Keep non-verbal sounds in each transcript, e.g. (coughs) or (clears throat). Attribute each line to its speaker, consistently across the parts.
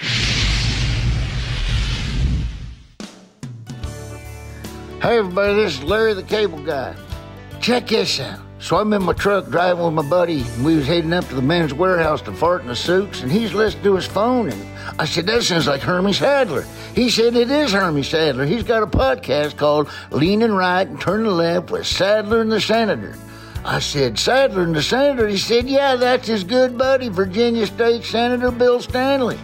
Speaker 1: Hey everybody, this is Larry the Cable Guy. Check this out. So I'm in my truck driving with my buddy, and we was heading up to the men's warehouse to fart in the suits, and he's listening to his phone, and I said, that sounds like Hermie Sadler. He said, it is Hermie Sadler. He's got a podcast called Leaning Right and Turning Left with Sadler and the Senator. I said, Sadler and the Senator? He said, yeah, that's his good buddy, Virginia State Senator Bill Stanley.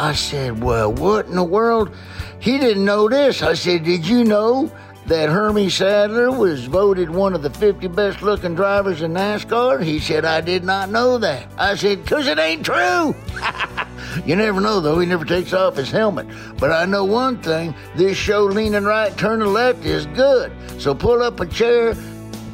Speaker 1: I said, well, what in the world? He didn't know this. I said, did you know that Hermie Sadler was voted one of the 50 best looking drivers in NASCAR? He said, I did not know that. I said, because it ain't true. (laughs) you never know, though. He never takes off his helmet. But I know one thing this show, Leaning Right, Turning Left, is good. So pull up a chair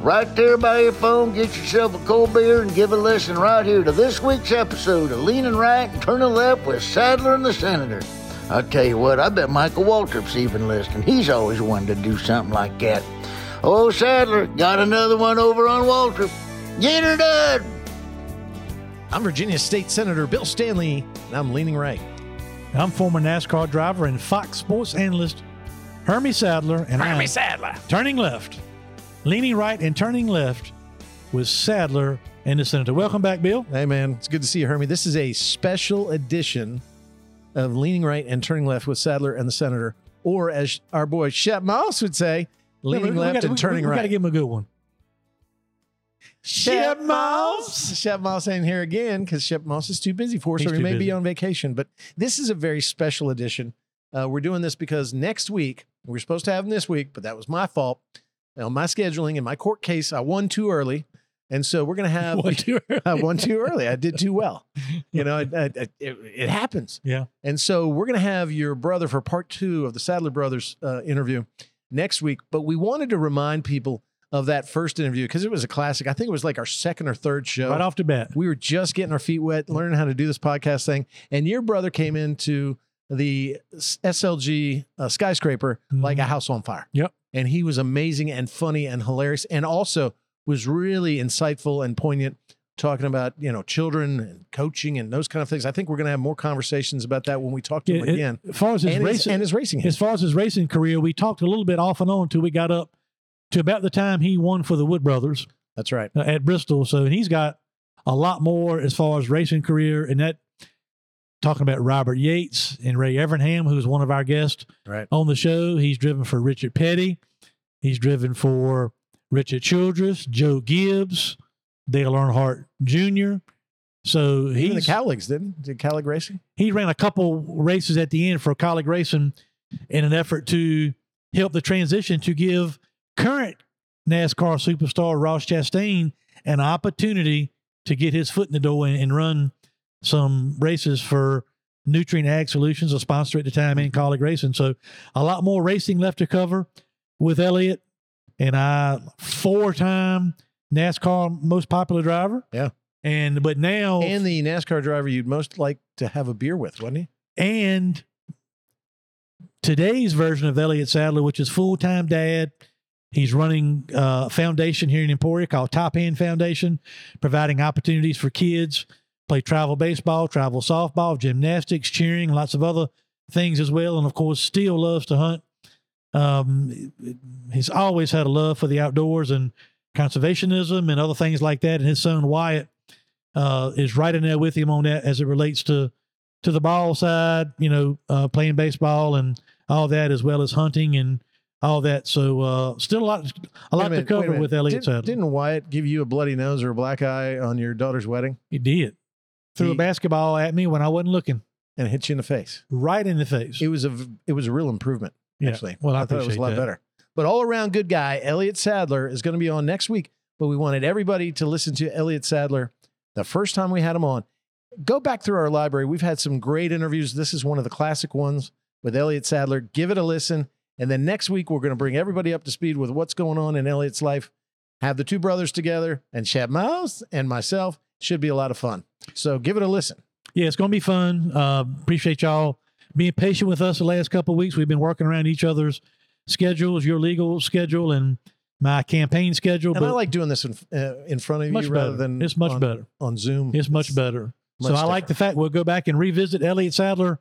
Speaker 1: right there by your phone, get yourself a cold beer, and give a listen right here to this week's episode of Leaning Right and Turning Left with Sadler and the Senator. I'll tell you what, I bet Michael Waltrip's even listening. He's always wanted to do something like that. Oh, Sadler, got another one over on Waltrip. Get her done.
Speaker 2: I'm Virginia State Senator Bill Stanley, and I'm leaning right.
Speaker 3: I'm former NASCAR driver and Fox Sports analyst Hermie Sadler, and
Speaker 2: Hermie
Speaker 3: I'm
Speaker 2: Sadler.
Speaker 3: turning left, leaning right, and turning left with Sadler and the Senator. Welcome back, Bill.
Speaker 2: Hey, man, it's good to see you, Hermie. This is a special edition of Leaning Right and Turning Left with Sadler and the Senator, or as our boy Shep Moss would say, leaning
Speaker 3: We- we
Speaker 2: left
Speaker 3: gotta-
Speaker 2: and
Speaker 3: we-
Speaker 2: turning
Speaker 3: we,
Speaker 2: right.
Speaker 3: got to give him a good one.
Speaker 2: Shep Moss. Shep Moss ain't here again because Shep Moss is too busy for us,
Speaker 3: He's
Speaker 2: or he may be on vacation. But this is a very special edition. Uh, we're doing this because next week, we're supposed to have him this week, but that was my fault. On my scheduling and my court case, I won too early. And so we're going (laughs) to have
Speaker 3: One, two, (laughs)
Speaker 2: I won too early. I did too well. You know, it, it, it, it happens.
Speaker 3: Yeah.
Speaker 2: And so we're going to have your brother for part two of the Sadler Brothers uh, interview next week. But we wanted to remind people of that first interview because it was a classic. I think it was like our second or third show.
Speaker 3: Right off the bat.
Speaker 2: We were just getting our feet wet, learning how to do this podcast thing. And your brother came into the SLG uh, skyscraper like a
Speaker 3: Mhm.
Speaker 2: house on fire.
Speaker 3: Yep.
Speaker 2: And he was amazing and funny and hilarious and also was really insightful and poignant talking about, you know, children and coaching and those kind of things. I think we're going to have more conversations about that when we talk to him
Speaker 3: it-
Speaker 2: again.
Speaker 3: As far as his
Speaker 2: and, his,
Speaker 3: racing,
Speaker 2: and his racing.
Speaker 3: as far as his racing career, we talked a little bit off and on until we got up to about the time he won for the Wood Brothers
Speaker 2: That's right.
Speaker 3: uh, at Bristol. So, and he's got a lot more as far as racing career, and that talking about Robert Yates and Ray Evernham, who's one of our guests
Speaker 2: Right.
Speaker 3: on the show. He's driven for Richard Petty. He's driven for Richard Childress, Joe Gibbs, Dale Earnhardt Jr. So
Speaker 2: Even the Kauligs, didn't did Kaulig Racing?
Speaker 3: he ran a couple races at the end for Kaulig Racing in an effort to help the transition to give current NASCAR superstar Ross Chastain an opportunity to get his foot in the door and, and run some races for Nutrien Ag Solutions, a sponsor at the time in Kaulig Racing. So a lot more racing left to cover with Elliott and I four time NASCAR most popular driver.
Speaker 2: Yeah.
Speaker 3: And but now
Speaker 2: And the NASCAR driver you'd most like to have a beer with, wasn't he?
Speaker 3: and today's version of Elliott Sadler, which is full time dad. He's running a foundation here in Emporia called Top Hand Foundation, providing opportunities for kids play travel baseball, travel softball, gymnastics, cheering, lots of other things as well. And of course, still loves to hunt. Um, he's always had a love for the outdoors and conservationism and other things like that. And his son Wyatt uh, is right in there with him on that as it relates to to the ball side, you know, uh, playing baseball and all that, as well as hunting and all that. So uh, still a lot, a lot to
Speaker 2: minute, a
Speaker 3: cover with Elliott
Speaker 2: Didn't,
Speaker 3: Sadler.
Speaker 2: didn't Wyatt give you a bloody nose or a black eye on your daughter's wedding
Speaker 3: he did threw a basketball at me when I wasn't looking,
Speaker 2: and hit you in the face?
Speaker 3: right in the face.
Speaker 2: It was a it was a real improvement.
Speaker 3: Yeah.
Speaker 2: Actually,
Speaker 3: Well, I
Speaker 2: thought it was a lot
Speaker 3: that.
Speaker 2: better. But all around good guy, Elliott Sadler is going to be on next week. But we wanted everybody to listen to Elliott Sadler the first time we had him on.
Speaker 4: go back through our library. We've had some great interviews. This is one of the classic ones with Elliott Sadler. Give it a listen. And then next week, we're going to bring everybody up to speed with what's going on in Elliott's life. Have the two brothers together and Chad Miles and myself. Should be a lot of fun. So give it a listen.
Speaker 3: Yeah, it's going to be fun. Uh, appreciate y'all being patient with us the last couple of weeks. We've been working around each other's schedules, your legal schedule and my campaign schedule.
Speaker 4: And I like doing this in, uh, in front of
Speaker 3: much
Speaker 4: you
Speaker 3: better.
Speaker 4: rather than
Speaker 3: it's much
Speaker 4: on,
Speaker 3: better.
Speaker 4: on Zoom.
Speaker 3: It's much better.
Speaker 4: much
Speaker 3: so I like the fact we'll go back and revisit Elliott Sadler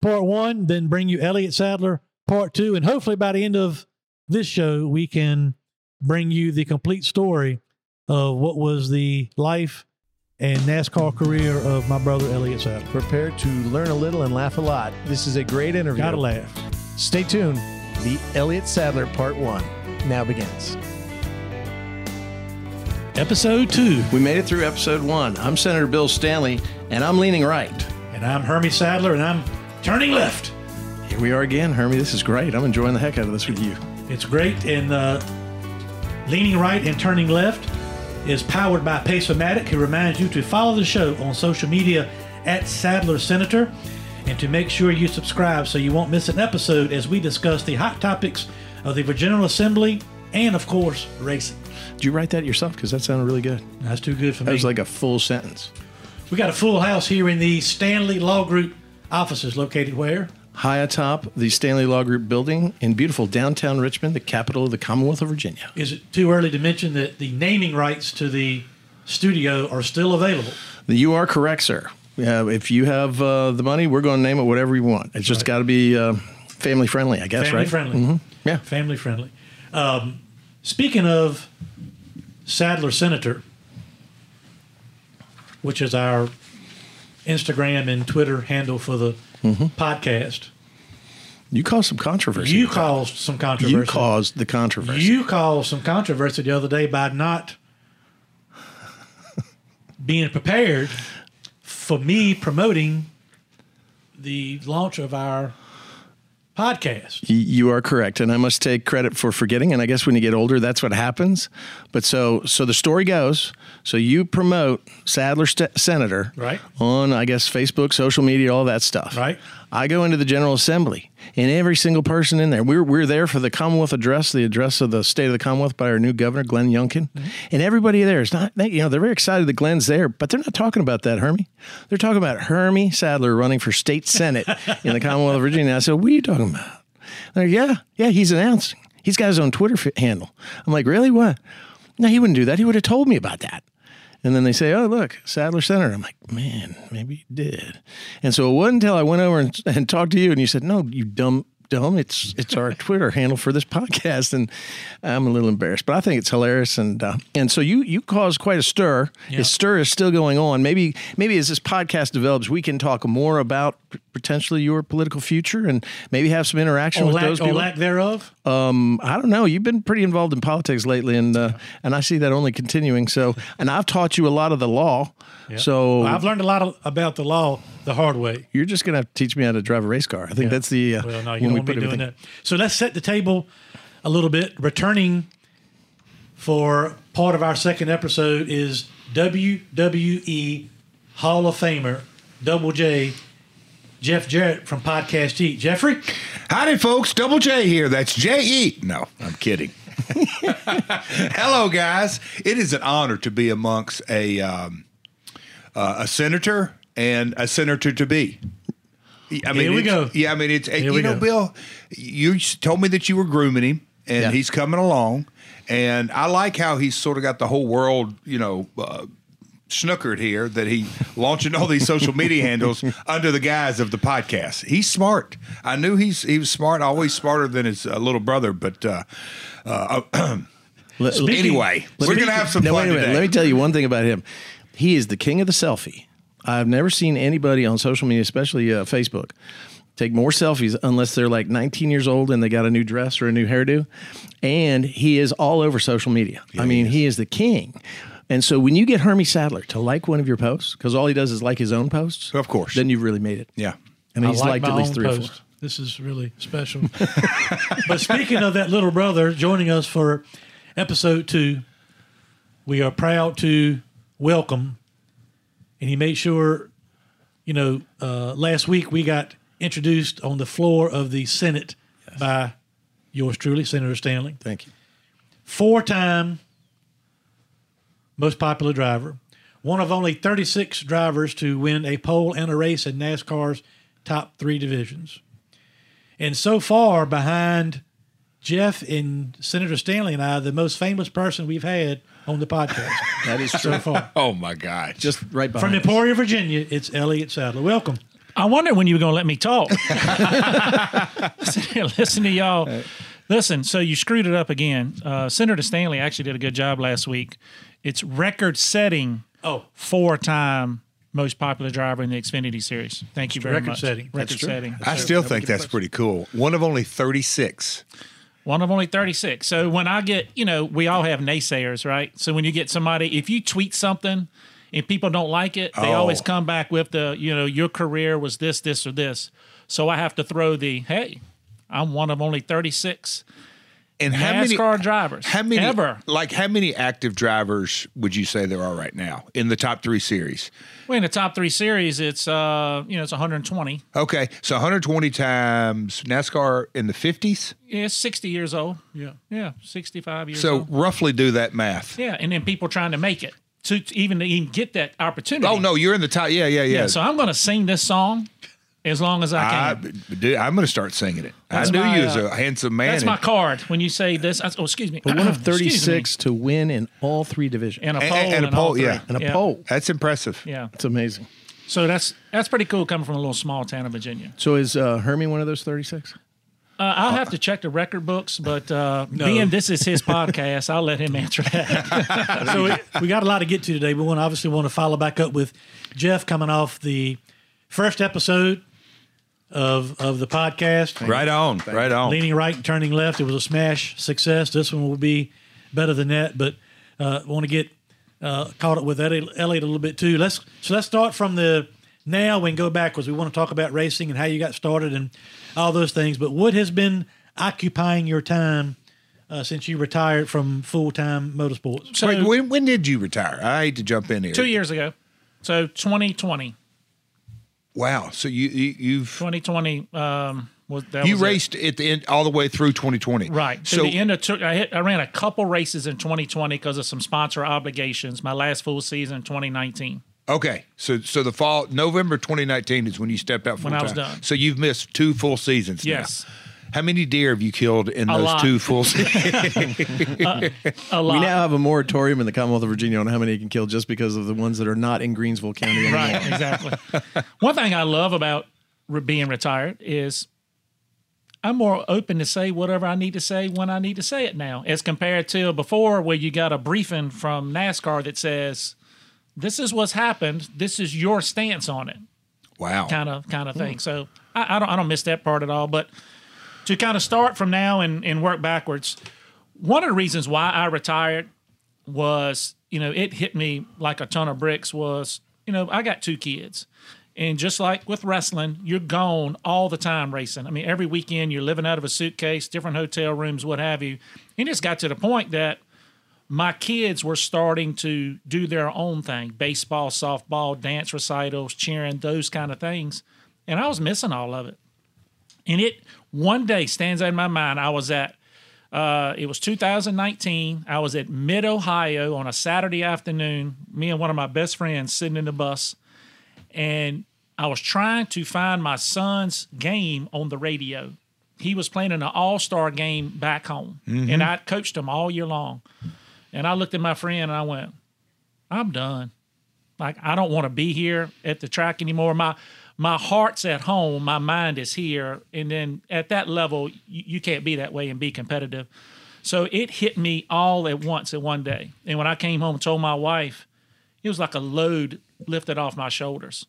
Speaker 3: part one, then bring you Elliott Sadler part two, and hopefully by the end of this show we can bring you the complete story of what was the life and NASCAR career of my brother Elliott Sadler.
Speaker 4: Prepare to learn a little and laugh a lot. This is a great interview.
Speaker 3: Gotta laugh.
Speaker 4: Stay tuned. The Elliott Sadler Part 1 now begins.
Speaker 3: Episode two.
Speaker 2: We made it through episode one. I'm Senator Bill Stanley, and I'm leaning right.
Speaker 3: And I'm Hermie Sadler, and I'm turning left.
Speaker 2: Here we are again, Hermie. This is great. I'm enjoying the heck out of this with you.
Speaker 3: It's great. And uh, leaning right and turning left is powered by Pace-O-Matic, who reminds you to follow the show on social media at Sadler Senator and to make sure you subscribe so you won't miss an episode as we discuss the hot topics of the General Assembly and, of course, racing.
Speaker 2: Did you write that yourself? Because that sounded really good.
Speaker 3: That's too good for
Speaker 2: That
Speaker 3: me.
Speaker 2: That was like a full sentence.
Speaker 3: we got a full house here in the Stanley Law Group offices located where?
Speaker 2: High atop the Stanley Law Group building in beautiful downtown Richmond, the capital of the Commonwealth of Virginia.
Speaker 3: Is it too early to mention that the naming rights to the studio are still available?
Speaker 2: You are correct, sir. Uh, if you have uh, the money, we're going to name it whatever you want. It's just got to be uh, family friendly, I guess, right?
Speaker 3: family
Speaker 2: right?
Speaker 3: friendly.
Speaker 2: Mhm. Yeah.
Speaker 3: family friendly. Um, speaking of Sadler Senator, which is our Instagram and Twitter handle for the
Speaker 2: Mm-hmm.
Speaker 3: podcast,
Speaker 2: You caused some controversy.
Speaker 3: you caused some controversy.
Speaker 2: You caused the controversy.
Speaker 3: You caused some controversy the other day by not being prepared for me promoting the launch of our podcast.
Speaker 2: You are correct, and I must take credit for forgetting. And I guess when you get older, that's what happens. But so, so the story goes. So you promote Sadler St- Senator
Speaker 3: Right.
Speaker 2: on, I guess, Facebook, social media, all that stuff.
Speaker 3: Right.
Speaker 2: I go into the General Assembly, and every single person in there, we're we're there for the Commonwealth Address, the address of the State of the Commonwealth by our new governor, Glenn Youngkin, mm-hmm. and everybody there is not, they, you know, they're very excited that Glenn's there, but they're not talking about that, Hermie. They're talking about Hermie Sadler running for state senate in the Commonwealth of Virginia. I said, what are you talking about? They're like, yeah, yeah, he's announcing. He's got his own Twitter handle. I'm like, really? What? No, he wouldn't do that. He would have told me about that. And then they say, oh, look, Sadler Center. I'm like, man, maybe he did. And so it wasn't until I went over and, and talked to you and you said, no, you dumb, dumb. It's it's our Twitter handle for this podcast. And I'm a little embarrassed, but I think it's hilarious. And uh, and so you you caused quite a stir.
Speaker 3: Yeah.
Speaker 2: The stir is still going on. Maybe maybe as this podcast develops, we can talk more about potentially your political future and maybe have some interaction
Speaker 3: Or
Speaker 2: with
Speaker 3: lack,
Speaker 2: those
Speaker 3: or
Speaker 2: people.
Speaker 3: lack thereof.
Speaker 2: Um, I don't know. You've been pretty involved in politics lately, and uh, and I see that only continuing. So, and I've taught you a lot of the law. So
Speaker 3: Well, I've learned a lot of, about the law the hard way.
Speaker 2: you're just gonna have to teach me how to drive a race car. I think that's the uh,
Speaker 3: Well, no, you
Speaker 2: when
Speaker 3: don't
Speaker 2: we
Speaker 3: want me doing
Speaker 2: everything.
Speaker 3: that. So let's set the table a little bit. Returning for part of our second episode is WWE Hall of Famer, Double J, Jeff Jarrett from Podcast Heat. Jeffrey,
Speaker 5: Howdy, folks. Double J here. That's J E. No, I'm kidding. (laughs) (laughs) Hello, guys. It is an honor to be amongst a um, uh, a senator and a senator to be. I mean,
Speaker 3: Here we go.
Speaker 5: Yeah, I mean, it's
Speaker 3: Here
Speaker 5: you
Speaker 3: we
Speaker 5: know,
Speaker 3: go.
Speaker 5: Bill. You told me that you were grooming him, and
Speaker 2: Yeah.
Speaker 5: he's coming along. And I like how he's sort of got the whole world, you know. Uh, snookered here that he (laughs) launching all these social media (laughs) handles under the guise of the podcast. He's smart. I knew he's he was smart, always smarter than his uh, little brother. But uh, uh, (clears throat)
Speaker 2: Let-
Speaker 5: anyway, we're gonna have some
Speaker 2: no,
Speaker 5: fun
Speaker 2: wait a minute.
Speaker 5: today.
Speaker 2: Let me tell you one thing about him. He is the king of the selfie. I've never seen anybody on social media, especially uh, Facebook, take more selfies unless they're like 19 years old and they got a new dress or a new hairdo. And he is all over social media. I mean, he is the king. And so when you get Hermie Sadler to like one of your posts, because all he does is like his own posts,
Speaker 5: Of course.
Speaker 2: then you've really made it.
Speaker 5: yeah.
Speaker 2: And he's
Speaker 3: I like
Speaker 2: liked
Speaker 3: my
Speaker 2: at least
Speaker 3: own
Speaker 2: three or
Speaker 3: post.
Speaker 2: four.
Speaker 3: This is really special. (laughs) but speaking of that little brother joining us for episode two, we are proud to welcome, and he made sure you know, uh, last week we got introduced on the floor of the Senate by yours truly, Senator Stanley,
Speaker 2: Thank you.
Speaker 3: four time most popular driver, one of only 36 drivers to win a pole and a race in NASCAR's top three divisions. And so far, behind Jeff and Senator Stanley and I, the most famous person we've had on the podcast. (laughs)
Speaker 2: that is true.
Speaker 3: So far. (laughs)
Speaker 5: Oh my God!
Speaker 2: Just right behind. From us.
Speaker 3: Emporia, Virginia, it's Elliott Sadler. Welcome.
Speaker 6: I wondered when you were going to let me talk. (laughs) Listen to y'all. Listen, so you screwed it up again. Uh, Senator Stanley actually did a good job last week. It's record-setting.
Speaker 3: Oh,
Speaker 6: four-time most popular driver in the Xfinity series. Thank you very
Speaker 3: record
Speaker 6: much.
Speaker 3: Record setting.
Speaker 6: Record setting.
Speaker 5: I still think that's pretty cool. One of only 36
Speaker 6: one of only 36. So when I get, you know, we all have naysayers, right? So when you get somebody, if you tweet something and people don't like it, they
Speaker 5: oh.
Speaker 6: always come back with the, you know, your career was this, this, or this. So I have to throw the, hey, I'm one of only 36.
Speaker 5: And how many
Speaker 6: NASCAR drivers
Speaker 5: How many
Speaker 6: ever.
Speaker 5: Like how many active drivers would you say there are right now in the top three series?
Speaker 6: Well, in the top three series, it's, uh, you know, it's 120.
Speaker 5: Okay, so 120 times NASCAR in the 50s.
Speaker 6: Yeah, 60 years old. Yeah. Yeah, 65 years
Speaker 5: So
Speaker 6: old.
Speaker 5: roughly do that math.
Speaker 6: Yeah, and then people trying to make it to, to even to even get that opportunity.
Speaker 5: Oh no, you're in the top. Yeah, yeah, yeah.
Speaker 6: Yeah, so I'm going to sing this song as long as I
Speaker 5: I,
Speaker 6: can.
Speaker 5: dude, I'm going to start singing it.
Speaker 6: That's
Speaker 5: I knew
Speaker 6: my,
Speaker 5: you as
Speaker 6: uh,
Speaker 5: a handsome man.
Speaker 6: That's my card. When you say this, I, oh, excuse me.
Speaker 2: But one of (coughs) 36 to win in all three divisions.
Speaker 6: and a
Speaker 5: And-
Speaker 6: pole
Speaker 5: and
Speaker 6: and,
Speaker 5: a
Speaker 6: all
Speaker 5: pole,
Speaker 6: three.
Speaker 5: yeah.
Speaker 2: And a pole.
Speaker 5: That's impressive.
Speaker 6: Yeah.
Speaker 2: It's amazing.
Speaker 6: So that's that's pretty cool coming from a little small town of Virginia.
Speaker 2: So is uh, Hermie one of those 36?
Speaker 6: Uh, I'll have to check the record books, but uh, being this is his podcast, I'll let him answer that. (laughs)
Speaker 3: so we, we got a lot to get to today. We want obviously want to follow back up with Jeff coming off the first episode of of the podcast.
Speaker 5: Right on. Right on.
Speaker 3: leaning right and turning left. It was a smash success. This one will be better than that, but uh, want to get uh, caught up with Elliott, Elliott a little bit too. Let's so let's start from the now and go backwards. We want to talk about racing and how you got started and all those things. But what has been occupying your time uh, since you retired from full time motorsports?
Speaker 6: So
Speaker 5: Wait, when, when did you retire? I hate to jump in here.
Speaker 6: two years ago, so 2020,
Speaker 5: Wow. So you, you you've
Speaker 6: 2020 um, was that
Speaker 5: you
Speaker 6: was it.
Speaker 5: raced at the end all the way through 2020.
Speaker 6: Right. So the end of took I hit I ran a couple races in 2020 because of some sponsor obligations. My last full season in 2019.
Speaker 5: okay. So so the fall November 2019 is when you stepped out full
Speaker 6: When I was
Speaker 5: time.
Speaker 6: done.
Speaker 5: So you've missed two full seasons. now.
Speaker 6: Yes.
Speaker 5: How many deer have you killed in
Speaker 6: A
Speaker 5: those
Speaker 6: lot.
Speaker 5: two full (laughs) seasons?
Speaker 6: A (laughs) lot.
Speaker 2: We now have a moratorium in the Commonwealth of Virginia on how many you can kill just because of the ones that are not in Greensville County anymore.
Speaker 6: Right, exactly. One thing I love about re- being retired is I'm more open to say whatever I need to say when I need to say it now, as compared to before, where you got a briefing from NASCAR that says, "This is what's happened. This is your stance on it,"
Speaker 5: wow.
Speaker 6: kind of kind of thing. Hmm. So I, I don't I don't miss that part at all. But to kind of start from now and, and work backwards, one of the reasons why I retired was, you know, it hit me like a ton of bricks was, you know, I got two kids. And just like with wrestling, you're gone all the time racing. I mean, every weekend you're living out of a suitcase, different hotel rooms, what have you. And it just got to the point that my kids were starting to do their own thing baseball, softball, dance recitals, cheering, those kind of things. And I was missing all of it. And it one day stands out in my mind. I was at uh, it was 2019. I was at Mid Ohio on a Saturday afternoon. Me and one of my best friends sitting in the bus, and I was trying to find my son's game on the radio. He was playing in an All Star game back home, and I coached him all year long. And I looked at my friend and I went, "I'm done. Like I don't want to be here at the track anymore. My my heart's at home, my mind is here, and then at that level, you, you can't be that way and be competitive." So it hit me all at once in one day. And when I came home and told my wife, it was like a load lifted off my shoulders.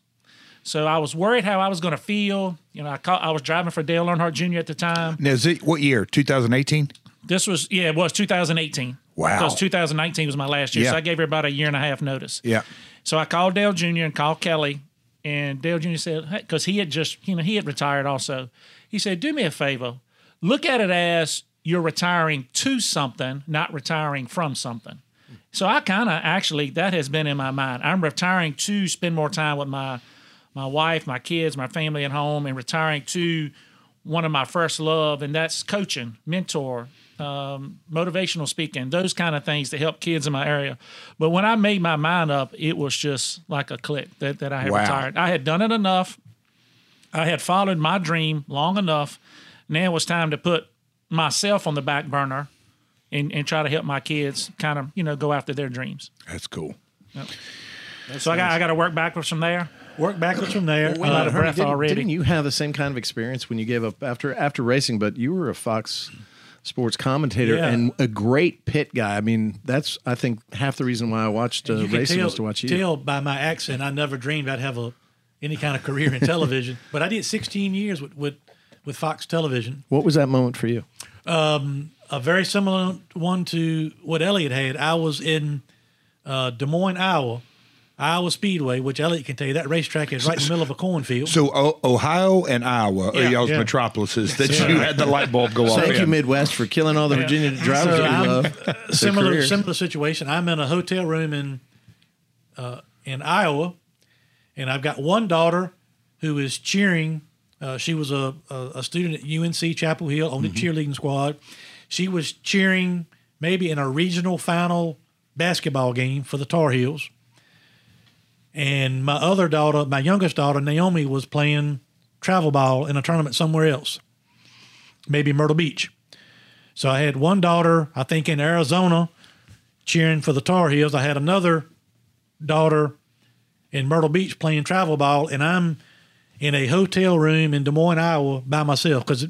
Speaker 6: So I was worried how I was going to feel. You know, I call, I was driving for Dale Earnhardt Jr. at the time.
Speaker 5: Now, is it what year? 2018.
Speaker 6: This was yeah, it was 2018.
Speaker 5: Wow.
Speaker 6: Because 2019 was my last year,
Speaker 5: Yeah.
Speaker 6: so I gave everybody a year and a half notice.
Speaker 5: Yeah.
Speaker 6: So I called Dale Jr. and called Kelly, and Dale Jr. said, because he had just, you know, he had retired also. He said, do me a favor, look at it as you're retiring to something, not retiring from something. So I kind of actually that has been in my mind. I'm retiring to spend more time with my my wife, my kids, my family at home, and retiring to one of my first love, and that's coaching, mentor, um, motivational speaking, those kind of things to help kids in my area. But when I made my mind up, it was just like a click that, that I had
Speaker 5: Wow.
Speaker 6: retired. I had done it enough. I had followed my dream long enough. Now it was time to put myself on the back burner and, and try to help my kids kind of, you know, go after their dreams.
Speaker 5: That's cool.
Speaker 6: so I got I got to work backwards from there.
Speaker 3: Work backwards from there.
Speaker 6: Well, out of breath
Speaker 2: didn't,
Speaker 6: already.
Speaker 2: Didn't you have the same kind of experience when you gave up after after racing? But you were a Fox Sports commentator
Speaker 3: Yeah.
Speaker 2: and a great pit guy. I mean, that's I think half the reason why I watched uh, racing
Speaker 3: tell,
Speaker 2: was to watch you.
Speaker 3: tell by my accent, I never dreamed I'd have a any kind of career in (laughs) television. but I did 16 years with, with with Fox Television.
Speaker 2: What was that moment for you?
Speaker 3: A very similar one to what Elliott had. I was in uh, Des Moines, Iowa, Iowa Speedway, which Elliott can tell you that racetrack is right in the middle of a cornfield.
Speaker 5: So o- Ohio and Iowa are
Speaker 3: Yeah,
Speaker 5: y'all's
Speaker 3: yeah.
Speaker 5: metropolises that you had the light bulb go off.
Speaker 2: Thank you. Midwest, for killing all the Virginia drivers
Speaker 3: So
Speaker 2: that
Speaker 3: I'm-
Speaker 2: love. Their
Speaker 3: similar
Speaker 2: careers.
Speaker 3: similar situation. I'm in a hotel room in uh, in Iowa, and I've got one daughter who is cheering. Uh, she was a, a, a student at UNC Chapel Hill on the cheerleading squad. She was cheering maybe in a regional final basketball game for the Tar Heels. And my other daughter, my youngest daughter, Naomi, was playing travel ball in a tournament somewhere else, maybe Myrtle Beach. So I had one daughter, I think, in Arizona cheering for the Tar Heels. I had another daughter in Myrtle Beach playing travel ball, and I'm in a hotel room in Des Moines, Iowa by myself because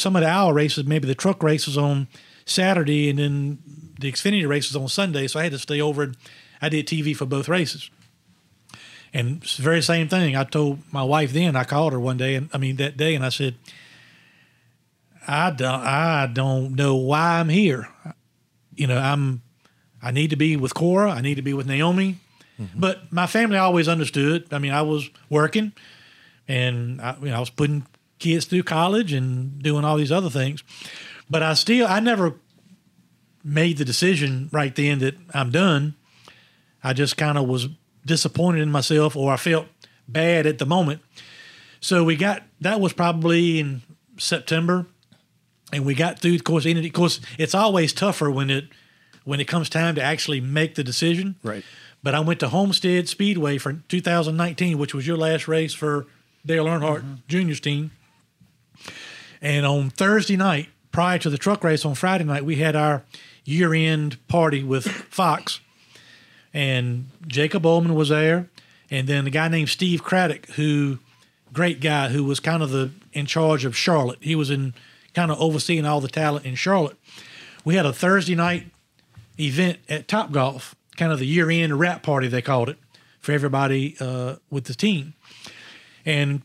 Speaker 3: some of the Iowa races, maybe the truck races on Saturday and then the Xfinity races on Sunday. So I had to stay over and I did TV for both races. And it's the very same thing. I told my wife then, I called her one day, and I mean that day, and I said, I don't, I don't know why I'm here. You know, I'm, I need to be with Cora. I need to be with Naomi. Mm-hmm. But my family always understood. I mean, I was working, and I, you know, I was putting kids through college and doing all these other things. But I still, I never made the decision right then that I'm done. I just kind of was disappointed in myself, or I felt bad at the moment. So we got that was probably in September, and we got through. Of course, and of course, it's always tougher when it when it comes time to actually make the decision.
Speaker 2: Right.
Speaker 3: But I went to Homestead Speedway for 2019, which was your last race for Dale Earnhardt mm-hmm. Jr.'s team. And on Thursday night, prior to the truck race on Friday night, we had our year end party with Fox. And Jacob Ullman was there. And then a guy named Steve Craddock, who, great guy, who was kind of the in charge of Charlotte. He was in kind of overseeing all the talent in Charlotte. We had a Thursday night event at Top Golf, kind of the year end wrap party, they called it, for everybody uh, with the team. And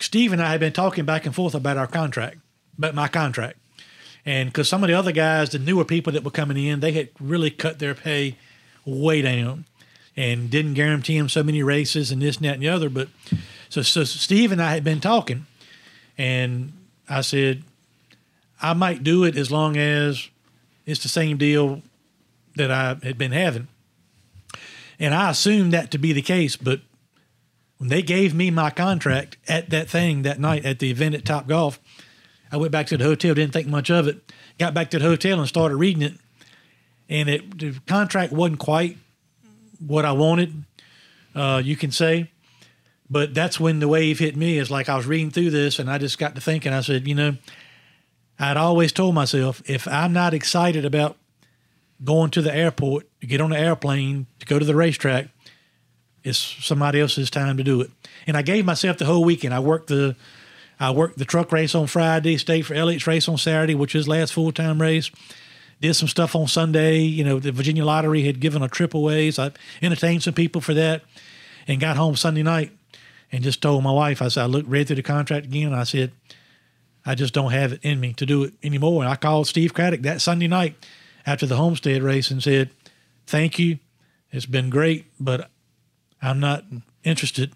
Speaker 3: Steve and I had been talking back and forth about our contract, about my contract. And because some of the other guys, the newer people that were coming in, they had really cut their pay way down and didn't guarantee him so many races and this and that and the other. But so, so Steve and I had been talking, and I said, I might do it as long as it's the same deal that I had been having. And I assumed that to be the case, but when they gave me my contract at that thing that night at the event at Top Golf, I went back to the hotel, didn't think much of it, got back to the hotel and started reading it. And it, the contract wasn't quite what I wanted, uh, you can say. But that's when the wave hit me. Is like I was reading through this and I just got to thinking, I said, you know, I'd always told myself if I'm not excited about going to the airport to get on the airplane to go to the racetrack, it's somebody else's time to do it. And I gave myself the whole weekend. I worked the I worked the truck race on Friday, stayed for Elliott's race on Saturday, which is last full time race. Did some stuff on Sunday. You know, the Virginia Lottery had given a trip away, so I entertained some people for that, and got home Sunday night and just told my wife. I said, I looked read through the contract again. I said, I just don't have it in me to do it anymore. And I called Steve Craddock that Sunday night after the Homestead race and said, Thank you. It's been great, but I'm not interested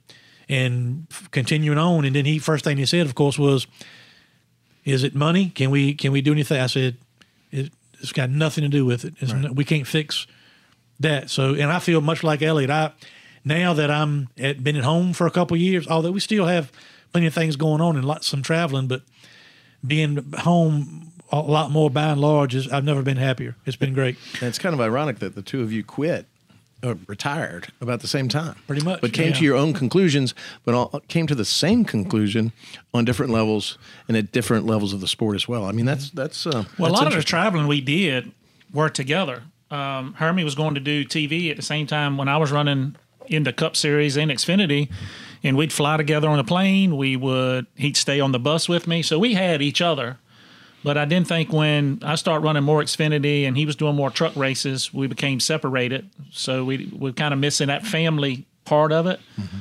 Speaker 3: in continuing on. And then he first thing he said, of course, was, "Is it money? Can we can we do anything?" I said, "It's got nothing to do with it. It's n- we can't fix that." So, and I feel much like Elliott. I now that I'm at, been at home for a couple of years, although we still have plenty of things going on and lots some traveling, but being home a lot more by and large is I've never been happier. It's been great.
Speaker 2: And it's kind of ironic that the two of you quit or retired about the same time.
Speaker 3: Pretty much,
Speaker 2: But came to your own conclusions, but all, came to the same conclusion on different levels and at different levels of the sport as well. I mean, that's that's uh,
Speaker 6: Well, a lot of the traveling we did were together. Um, Hermie was going to do TV at the same time when I was running in the Cup Series and Xfinity, and we'd fly together on a plane. We would he'd stay on the bus with me, so we had each other. But I didn't think when I started running more Xfinity and he was doing more truck races, we became separated. So we we kind of missing that family part of it. Mm-hmm.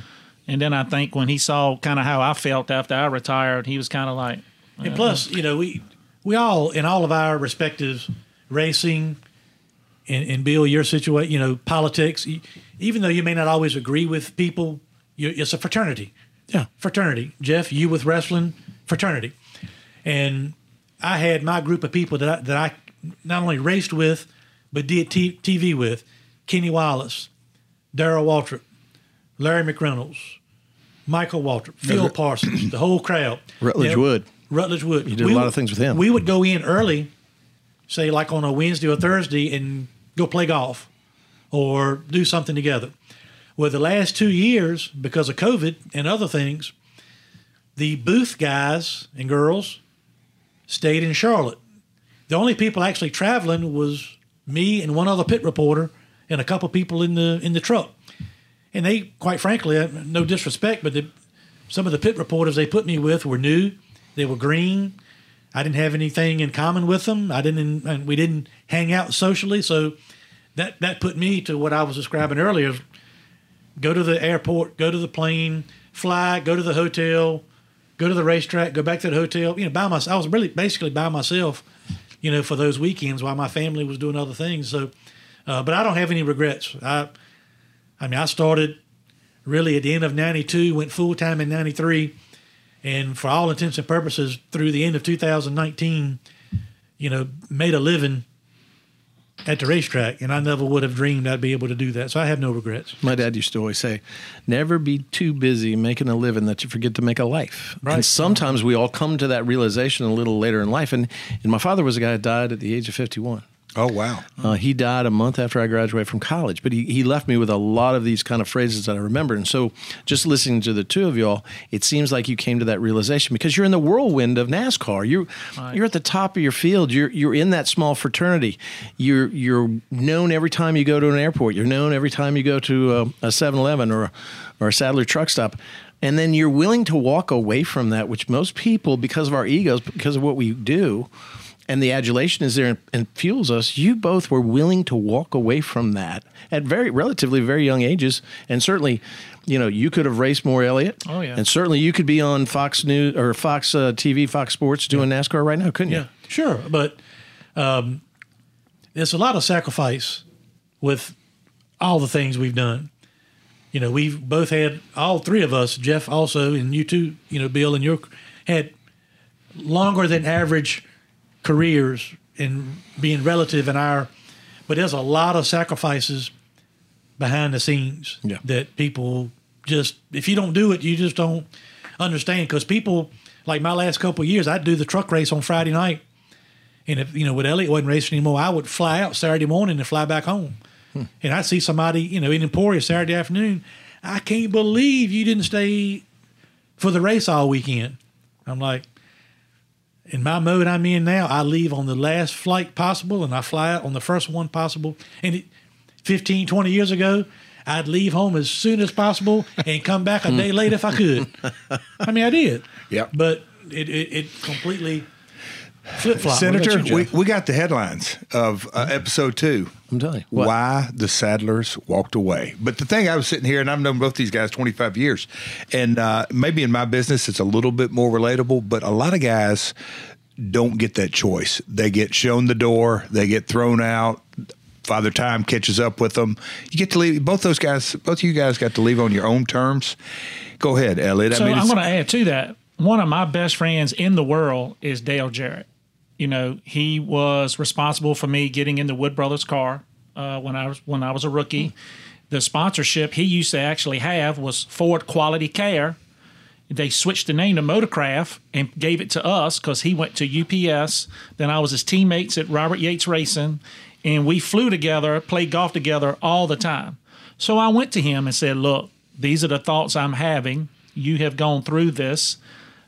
Speaker 6: And then I think when he saw kind of how I felt after I retired, he was kind of like,
Speaker 3: And plus, you know, we we all in all of our respective racing and, and Bill, your situation, you know, politics. Even though you may not always agree with people, you, it's a fraternity.
Speaker 2: Yeah.
Speaker 3: fraternity. Jeff, you with wrestling, fraternity, and I had my group of people that I, that I not only raced with, but did t- TV with: Kenny Wallace, Darrell Waltrip, Larry McReynolds, Michael Waltrip, Phil Parsons, the whole crowd. (clears throat)
Speaker 2: Rutledge Wood.
Speaker 3: Rutledge Wood.
Speaker 2: You did a lot of things with him.
Speaker 3: We would go in early, say like on a Wednesday or Thursday, and go play golf or do something together. Well, the last two years, because of COVID and other things, the booth guys and girls stayed in Charlotte. The only people actually traveling was me and one other pit reporter and a couple people in the in the truck. And they, quite frankly, uh, no disrespect, but the, some of the pit reporters they put me with were new. They were green. I didn't have anything in common with them. I didn't, and we didn't hang out socially. So that that put me to what I was describing earlier: go to the airport, go to the plane, fly, go to the hotel, go to the racetrack, go back to the hotel. You know, by myself. I was really basically by myself. You know, for those weekends while my family was doing other things. So, uh, but I don't have any regrets. I, I mean, I started really at the end of '92, went full time in '93, and for all intents and purposes, through the end of 2019, you know, made a living at the racetrack, and I never would have dreamed I'd be able to do that. So I have no regrets.
Speaker 2: My dad used to always say, "Never be too busy making a living that you forget to make a life."
Speaker 3: Right.
Speaker 2: And sometimes we all come to that realization a little later in life. And and my father was a guy that died at the age of fifty-one.
Speaker 5: Oh wow.
Speaker 2: Uh, he died a month after I graduated from college, but he, he left me with a lot of these kind of phrases that I remember. And so, just listening to the two of y'all, it seems like you came to that realization because you're in the whirlwind of NASCAR. You you're at the top of your field. You're you're in that small fraternity. You're you're known every time you go to an airport. You're known every time you go to a, a 7-Eleven or a, or a Sadler truck stop. And then you're willing to walk away from that, which most people, because of our egos, because of what we do, and the adulation is there and, and fuels us. You both were willing to walk away from that at very relatively very young ages, and certainly, you know, you could have raced more Elliott.
Speaker 6: Oh, yeah.
Speaker 2: and certainly you could be on Fox News or Fox uh, TV, Fox Sports doing NASCAR right now, couldn't you?
Speaker 3: Yeah, sure, but um, there's a lot of sacrifice with all the things we've done. You know, we've both had all three of us, Jeff also, and you too. You know, Bill and your had longer than average careers in being relative in our, but there's a lot of sacrifices behind the scenes
Speaker 2: Yeah.
Speaker 3: that people just if you don't do it, you just don't understand. Because people like my last couple of years, I'd do the truck race on Friday night. And if you know, with Elliott wasn't racing anymore, I would fly out Saturday morning and fly back home. Hmm. And I'd see somebody, you know, in Emporia Saturday afternoon. I can't believe you didn't stay for the race all weekend. I'm like, in my mode I'm in now, I leave on the last flight possible and I fly out on the first one possible. And it, 15, 20 years ago, I'd leave home as soon as possible and come back a day hmm. late if I could. (laughs) I mean, I did.
Speaker 5: Yeah.
Speaker 3: But it, it, it completely flip flopped.
Speaker 5: Senator, we, we got the headlines of uh, episode two.
Speaker 2: I'm telling you. What?
Speaker 5: Why the Sadlers walked away. But the thing I was sitting here, and I've known both these guys 25 years, and uh, maybe in my business it's a little bit more relatable, but a lot of guys don't get that choice. They get shown the door, they get thrown out. Father Time catches up with them. You get to leave. Both those guys, both of you guys, got to leave on your own terms. Go ahead, Elliott.
Speaker 6: So
Speaker 5: I
Speaker 6: I'm going to add to that. One of my best friends in the world is Dale Jarrett. You know, he was responsible for me getting in the Wood Brothers car uh, when I was when I was a rookie. the sponsorship he used to actually have was Ford Quality Care. They switched the name to Motorcraft and gave it to us because he went to UPS. Then I was his teammates at Robert Yates Racing, and we flew together, played golf together all the time. So I went to him and said, "Look, these are the thoughts I'm having. You have gone through this."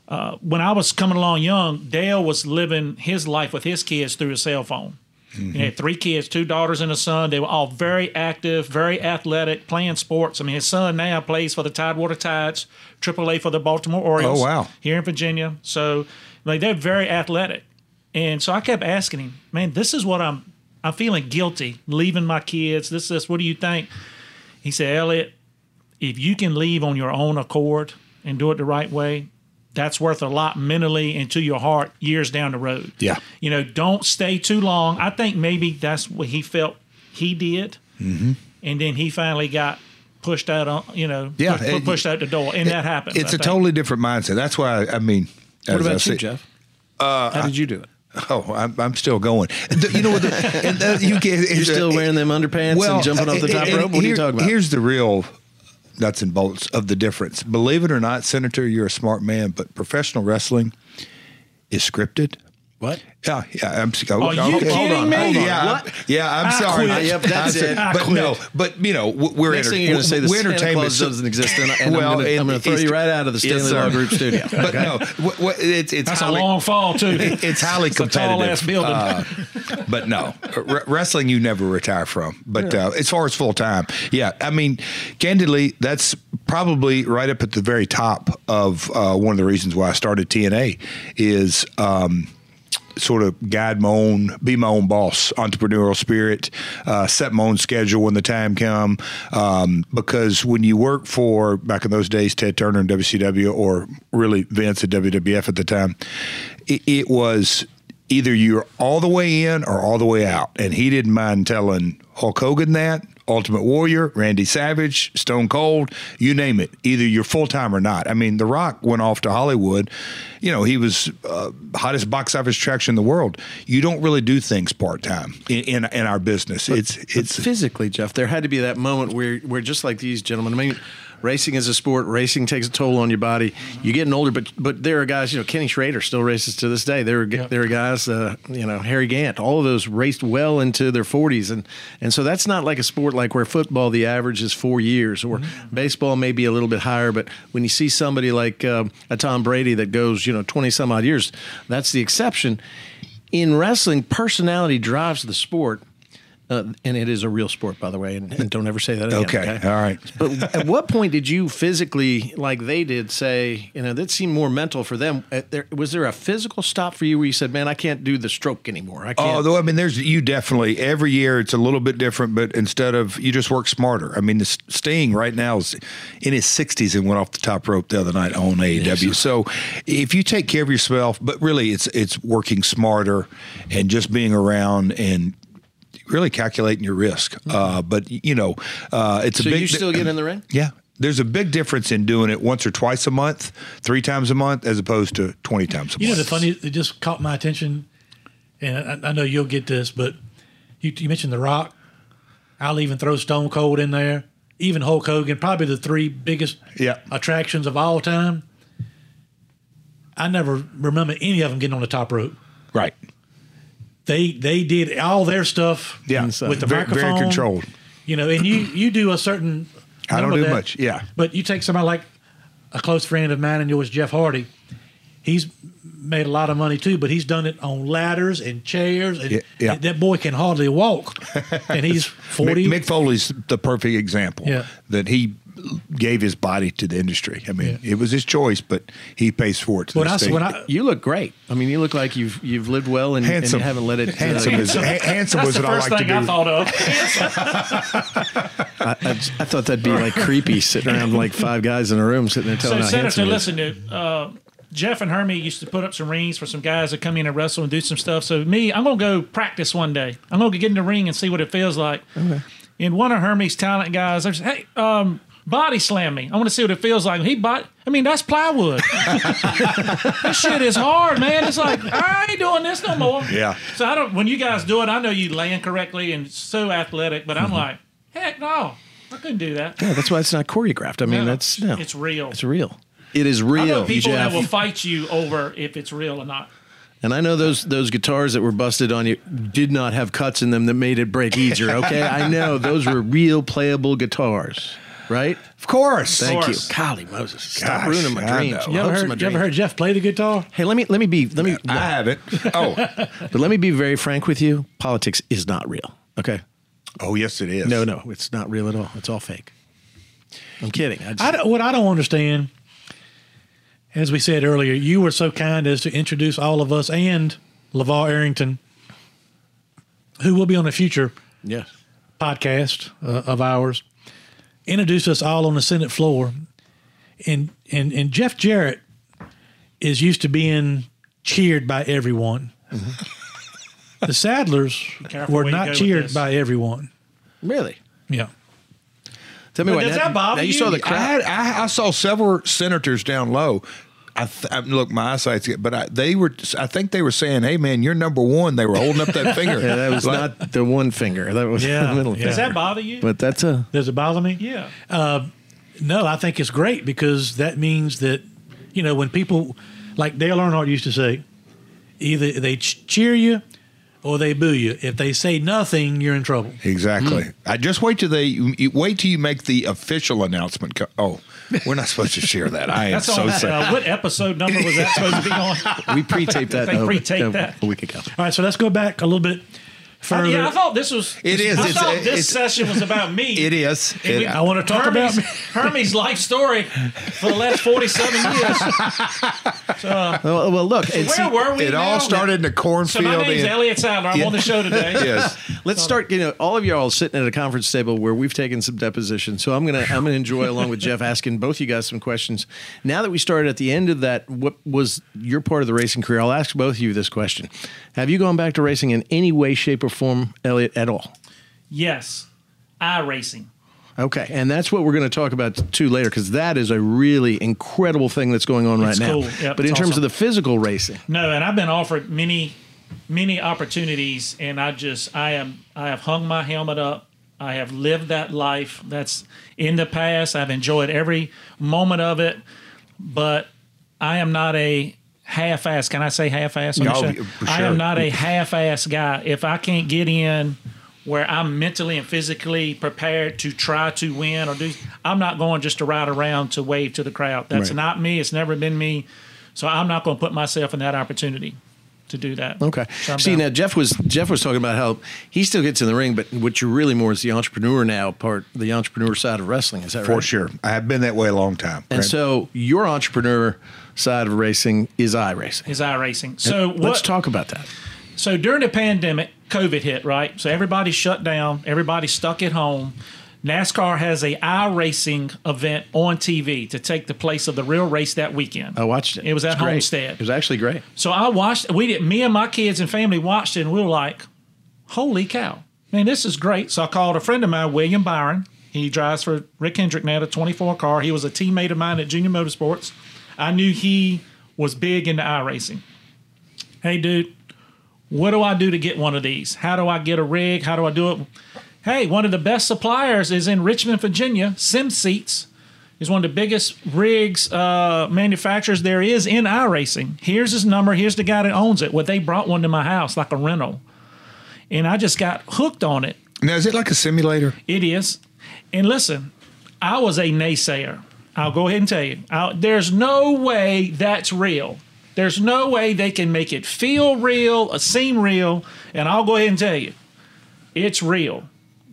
Speaker 6: Uh, when I was coming along young, Dale was living his life with his kids through a cell phone. He had three kids, two daughters and a son. They were all very active, very athletic, playing sports. I mean, his son now plays for the Tidewater Tides, AAA for the Baltimore Orioles.
Speaker 5: Oh, wow.
Speaker 6: Here in Virginia. So, like, they're very athletic. And so I kept asking him, man, this is what I'm, I'm feeling guilty leaving my kids. This is, what do you think? He said, Elliott, if you can leave on your own accord and do it the right way, that's worth a lot mentally and to your heart years down the road.
Speaker 5: Yeah.
Speaker 6: You know, don't stay too long. I think maybe that's what he felt he did. Mm-hmm. And then he finally got pushed out on, you know,
Speaker 5: Yeah,
Speaker 6: pu-
Speaker 5: it-
Speaker 6: pushed out the door. And that happens.
Speaker 5: It's
Speaker 6: I
Speaker 5: a
Speaker 6: think.
Speaker 5: totally different mindset. That's why I mean.
Speaker 2: What
Speaker 5: as I
Speaker 2: about you,
Speaker 5: say-
Speaker 2: Jeff? How did you do it?
Speaker 5: Oh, I'm, I'm still going. The- You know what? The, and, uh, you can, (laughs)
Speaker 2: You're still wearing them underpants and jumping off the top
Speaker 5: and-
Speaker 2: rope. What are you talking about?
Speaker 5: Here's the real nuts and bolts of the difference. Believe it or not, Senator, you're a smart man, but professional wrestling is scripted.
Speaker 2: What?
Speaker 5: Yeah, yeah. I'm,
Speaker 6: Are you
Speaker 5: okay.
Speaker 6: kidding me?
Speaker 5: Hold on. Yeah,
Speaker 2: What?
Speaker 5: Yeah. I'm
Speaker 6: I
Speaker 5: sorry.
Speaker 6: quit.
Speaker 2: Yep, that's it.
Speaker 6: I
Speaker 5: But
Speaker 6: quit.
Speaker 5: no, but you know, we're
Speaker 2: Next
Speaker 5: enter-
Speaker 2: thing you're going to say the
Speaker 5: we're
Speaker 2: Santa
Speaker 5: entertainment.
Speaker 2: Claus doesn't exist, and, and
Speaker 5: Well,
Speaker 2: I'm going to throw you right out of the Stanley. Law Group studio. (laughs)
Speaker 5: But no, what, what, it's it's
Speaker 6: That's
Speaker 5: highly,
Speaker 6: a long fall, too. (laughs)
Speaker 5: it's highly
Speaker 6: It's
Speaker 5: competitive.
Speaker 6: tall building.
Speaker 5: Uh, but no, r- wrestling you never retire from. But uh, as far as full time, yeah, I mean, candidly, that's probably right up at the very top of uh, one of the reasons why I started TNA is. Um, Sort of guide my own, be my own boss, entrepreneurial spirit, uh, set my own schedule when the time come. Um, because when you work for back in those days, Ted Turner and WCW, or really Vince at WWF at the time, it, it was either you're all the way in or all the way out. And he didn't mind telling Hulk Hogan that, Ultimate Warrior, Randy Savage, Stone Cold, you name it. Either you're full time or not. I mean, The Rock went off to Hollywood. You know, he was uh, hottest box office attraction in the world. You don't really do things part time in, in in our business. it's
Speaker 2: It's
Speaker 5: it's
Speaker 2: physically, Jeff. There had to be that moment where, where just like these gentlemen. I mean, racing is a sport. Racing takes a toll on your body. You're getting older, but but there are guys. You know, Kenny Schrader still races to this day. There are there are guys. Uh, you know, Harry Gant. All of those raced well into their 40s, and and so that's not like a sport like where football the average is four years, or baseball may be a little bit higher. But when you see somebody like um, a Tom Brady that goes, you know, 20 some odd years, that's the exception. In wrestling, personality drives the sport. Uh, and it is a real sport, by the way. And, and don't ever say that again.
Speaker 5: Okay, all right.
Speaker 2: But at what point did you physically, like they did, say, you know, that seemed more mental for them? Uh, there, was there a physical stop for you where you said, man, I can't do the stroke anymore? I can't.
Speaker 5: Although I mean, there's you definitely every year it's a little bit different, but instead of you just work smarter. I mean, the Sting right now is in his 60s and went off the top rope the other night on AEW. So if you take care of yourself, but really it's it's working smarter and just being around and really calculating your risk. Uh, but you know, uh, it's
Speaker 2: so
Speaker 5: a big.
Speaker 2: So you still get in the ring?
Speaker 5: Yeah. There's a big difference in doing it once or twice a month, three times a month, as opposed to 20 times a month.
Speaker 3: You know, the funny, it just caught my attention, and I, I know you'll get this, but you, you mentioned The Rock. I'll even throw Stone Cold in there, even Hulk Hogan, probably the three biggest
Speaker 5: Yeah.
Speaker 3: attractions of all time. I never remember any of them getting on the top rope.
Speaker 5: Right.
Speaker 3: They they did all their stuff
Speaker 5: Yeah.
Speaker 3: with the
Speaker 5: very,
Speaker 3: microphone.
Speaker 5: very controlled.
Speaker 3: You know, and you you do a certain.
Speaker 5: I don't
Speaker 3: number
Speaker 5: do
Speaker 3: that,
Speaker 5: much, yeah.
Speaker 3: But you take somebody like a close friend of mine and yours, Jeff Hardy. He's made a lot of money too, but he's done it on ladders and chairs, and
Speaker 5: Yeah, yeah.
Speaker 3: that boy can hardly walk, (laughs) and he's forty.
Speaker 5: Mick, Mick Foley's the perfect example.
Speaker 3: Yeah.
Speaker 5: That he gave his body to the industry. I mean, it was his choice, but he pays for it. To
Speaker 3: when I
Speaker 5: this
Speaker 3: when I
Speaker 2: You look great. I mean, you look like you've you've lived well and, and
Speaker 5: handsome,
Speaker 2: you haven't let it. uh,
Speaker 5: handsome is (laughs) ha- handsome was
Speaker 6: the
Speaker 5: what I
Speaker 6: first
Speaker 5: like to
Speaker 6: thing I
Speaker 5: do.
Speaker 6: thought of. (laughs)
Speaker 2: I, I, I thought that'd be like creepy sitting around like five guys in a room sitting there telling
Speaker 6: So,
Speaker 2: how
Speaker 6: Senator,
Speaker 2: handsome
Speaker 6: listen to uh, Jeff and Hermie used to put up some rings for some guys that come in and wrestle and do some stuff. So, me, I'm going to go practice one day. I'm going to get in the ring and see what it feels like. And one of Hermie's talent guys, I said, hey, um, body slam me. I want to see what it feels like. He bought, I mean, that's plywood. (laughs) this shit is hard, man. It's like, I ain't doing this no more.
Speaker 5: Yeah.
Speaker 6: So, I don't, when you guys do it, I know you land correctly and so athletic, but I'm
Speaker 5: Mm-hmm.
Speaker 6: like, heck no. I couldn't do that.
Speaker 2: Yeah, that's why it's not choreographed. I mean,
Speaker 6: No,
Speaker 2: that's no,
Speaker 6: It's real.
Speaker 2: It's real. It is
Speaker 6: I
Speaker 2: real,
Speaker 6: know people that will fight you over if it's real or not.
Speaker 2: And I know those those guitars that were busted on you did not have cuts in them that made it break easier. Okay, I know those were real playable guitars, right?
Speaker 5: Of course.
Speaker 2: Thank
Speaker 6: course.
Speaker 2: you, Golly Moses. Stop
Speaker 5: Gosh,
Speaker 2: ruining my
Speaker 5: I
Speaker 2: dreams.
Speaker 5: know.
Speaker 3: You ever,
Speaker 2: Hopes of
Speaker 3: heard,
Speaker 2: my
Speaker 3: you ever
Speaker 2: dreams.
Speaker 3: heard Jeff play the guitar?
Speaker 2: Hey, let me let me be let me
Speaker 5: I haven't. (laughs) Oh,
Speaker 2: but let me be very frank with you. Politics is not real. Okay.
Speaker 5: oh yes, it is.
Speaker 2: No, no, it's not real at all. It's all fake. I'm kidding. I just,
Speaker 3: I don't, what I don't understand, as we said earlier, you were so kind as to introduce all of us and LaVar Arrington, who will be on a future
Speaker 2: yes.
Speaker 3: podcast uh, of ours, introduce us all on the Senate floor. And, and, and Jeff Jarrett is used to being cheered by everyone. Mm-hmm. The Sadlers (laughs) were
Speaker 6: where you go
Speaker 3: not cheered by everyone.
Speaker 2: Really?
Speaker 3: Yeah.
Speaker 2: Tell me
Speaker 6: But
Speaker 2: what.
Speaker 6: does
Speaker 2: now-
Speaker 6: that bother
Speaker 2: now you
Speaker 6: you?
Speaker 2: saw the
Speaker 5: I,
Speaker 2: crowd.
Speaker 5: had, I, I saw several senators down low. I, th- I look, my eyesight's good, but I, they were. I think they were saying, "Hey, man, you're number one." They were holding up that finger. (laughs)
Speaker 2: Yeah, that was
Speaker 5: Like-
Speaker 2: not the one finger. That was
Speaker 3: Yeah,
Speaker 2: the middle
Speaker 3: yeah.
Speaker 6: Does that bother you?
Speaker 2: But that's a
Speaker 3: Does it bother me?
Speaker 6: yeah.
Speaker 3: Uh, no, I think it's great because that means that, you know, when people, like Dale Earnhardt used to say, either they ch- cheer you or they boo you. If they say nothing, you're in trouble.
Speaker 5: Exactly.
Speaker 2: Hmm.
Speaker 5: I just wait till they wait till you make the official announcement. Oh, we're not supposed to share that. I am so
Speaker 6: on.
Speaker 5: sad.
Speaker 6: Uh, what episode number was that supposed to be on? (laughs)
Speaker 2: we pre-taped that.
Speaker 6: They
Speaker 2: a-
Speaker 6: pre-taped
Speaker 2: a-
Speaker 6: that.
Speaker 2: a week ago.
Speaker 3: All right, so let's go back a little bit Uh, further.
Speaker 6: yeah, I thought this was.
Speaker 5: It is.
Speaker 6: I
Speaker 5: It's-
Speaker 6: thought
Speaker 5: it's-
Speaker 6: this session was about me. (laughs)
Speaker 5: It is.
Speaker 6: And we-
Speaker 3: I want to talk
Speaker 6: Hermie's,
Speaker 3: about (laughs) me.
Speaker 6: Hermie's life story for the last forty-seven (laughs) years.
Speaker 2: Well, well look. it's-
Speaker 6: Where were we?
Speaker 5: it all started in the
Speaker 6: So
Speaker 5: cornfield.
Speaker 6: my name's
Speaker 5: in-
Speaker 6: Elliott Sadler. I'm
Speaker 5: Yeah.
Speaker 6: on the show today.
Speaker 5: yes.
Speaker 2: Let's start. You know, all of you are all sitting at a conference table where we've taken some depositions. So I'm gonna I'm gonna enjoy along with Jeff asking both you guys some questions. Now that we started at the end of that, what was your part of the racing career? I'll ask both of you this question: Have you gone back to racing in any way, shape, or form, Elliott, at all?
Speaker 6: Yes, I racing.
Speaker 2: Okay, and that's what we're going to talk about too later because that is a really incredible thing that's going on right
Speaker 6: It's
Speaker 2: now.
Speaker 6: Yep,
Speaker 2: but in terms
Speaker 6: awesome.
Speaker 2: of the physical racing,
Speaker 6: No, and I've been offered many, many opportunities, and I just I am I have hung my helmet up. I have lived that life. That's in the past. I've enjoyed every moment of it, but I am not a half-ass. Can I say half-ass? on the
Speaker 5: Oh,
Speaker 6: show?
Speaker 5: Uh, for
Speaker 6: I am not a half-ass guy. If I can't get in where I'm mentally and physically prepared to try to win or do, I'm not going just to ride around to wave to the crowd. That's
Speaker 2: Right.
Speaker 6: not me. It's never been me. So I'm not going to put myself in that opportunity to do that.
Speaker 2: Okay.
Speaker 6: So
Speaker 2: See
Speaker 6: down.
Speaker 2: now, Jeff was Jeff was talking about how he still gets in the ring, but what you're really more is the entrepreneur now part, the entrepreneur side of wrestling. Is that
Speaker 5: For
Speaker 2: right?
Speaker 5: sure. I have been that way a long time.
Speaker 2: And
Speaker 5: Right?
Speaker 2: so your entrepreneur side of racing is iRacing.
Speaker 6: is iRacing. So
Speaker 2: Let's talk about that.
Speaker 6: So during the pandemic, COVID hit, right? So everybody shut down, everybody stuck at home. NASCAR has a iRacing event on TV to take the place of the real race that weekend.
Speaker 2: I watched it.
Speaker 6: It was at
Speaker 2: It's great.
Speaker 6: Homestead.
Speaker 2: It was actually great.
Speaker 6: So I watched. We did. Me and my kids and family watched it, and we were like, "Holy cow, man, this is great!" So I called a friend of mine, William Byron. He drives for Rick Hendrick now, the 24 car. He was a teammate of mine at Junior Motorsports. I knew he was big into iRacing. Hey, dude, what do I do to get one of these? How do I get a rig? How do I do it? Hey, one of the best suppliers is in Richmond, Virginia. Sim Seats is one of the biggest rigs uh, manufacturers there is in iRacing. Here's his number. Here's the guy that owns it. Well, they brought one to my house like a rental, and I just got hooked on it.
Speaker 5: now, is it like a simulator?
Speaker 6: It is. And listen, I was a naysayer. I'll go ahead and tell you. I, there's no way that's real. There's no way they can make it feel real, or seem real. And I'll go ahead and tell you, it's real.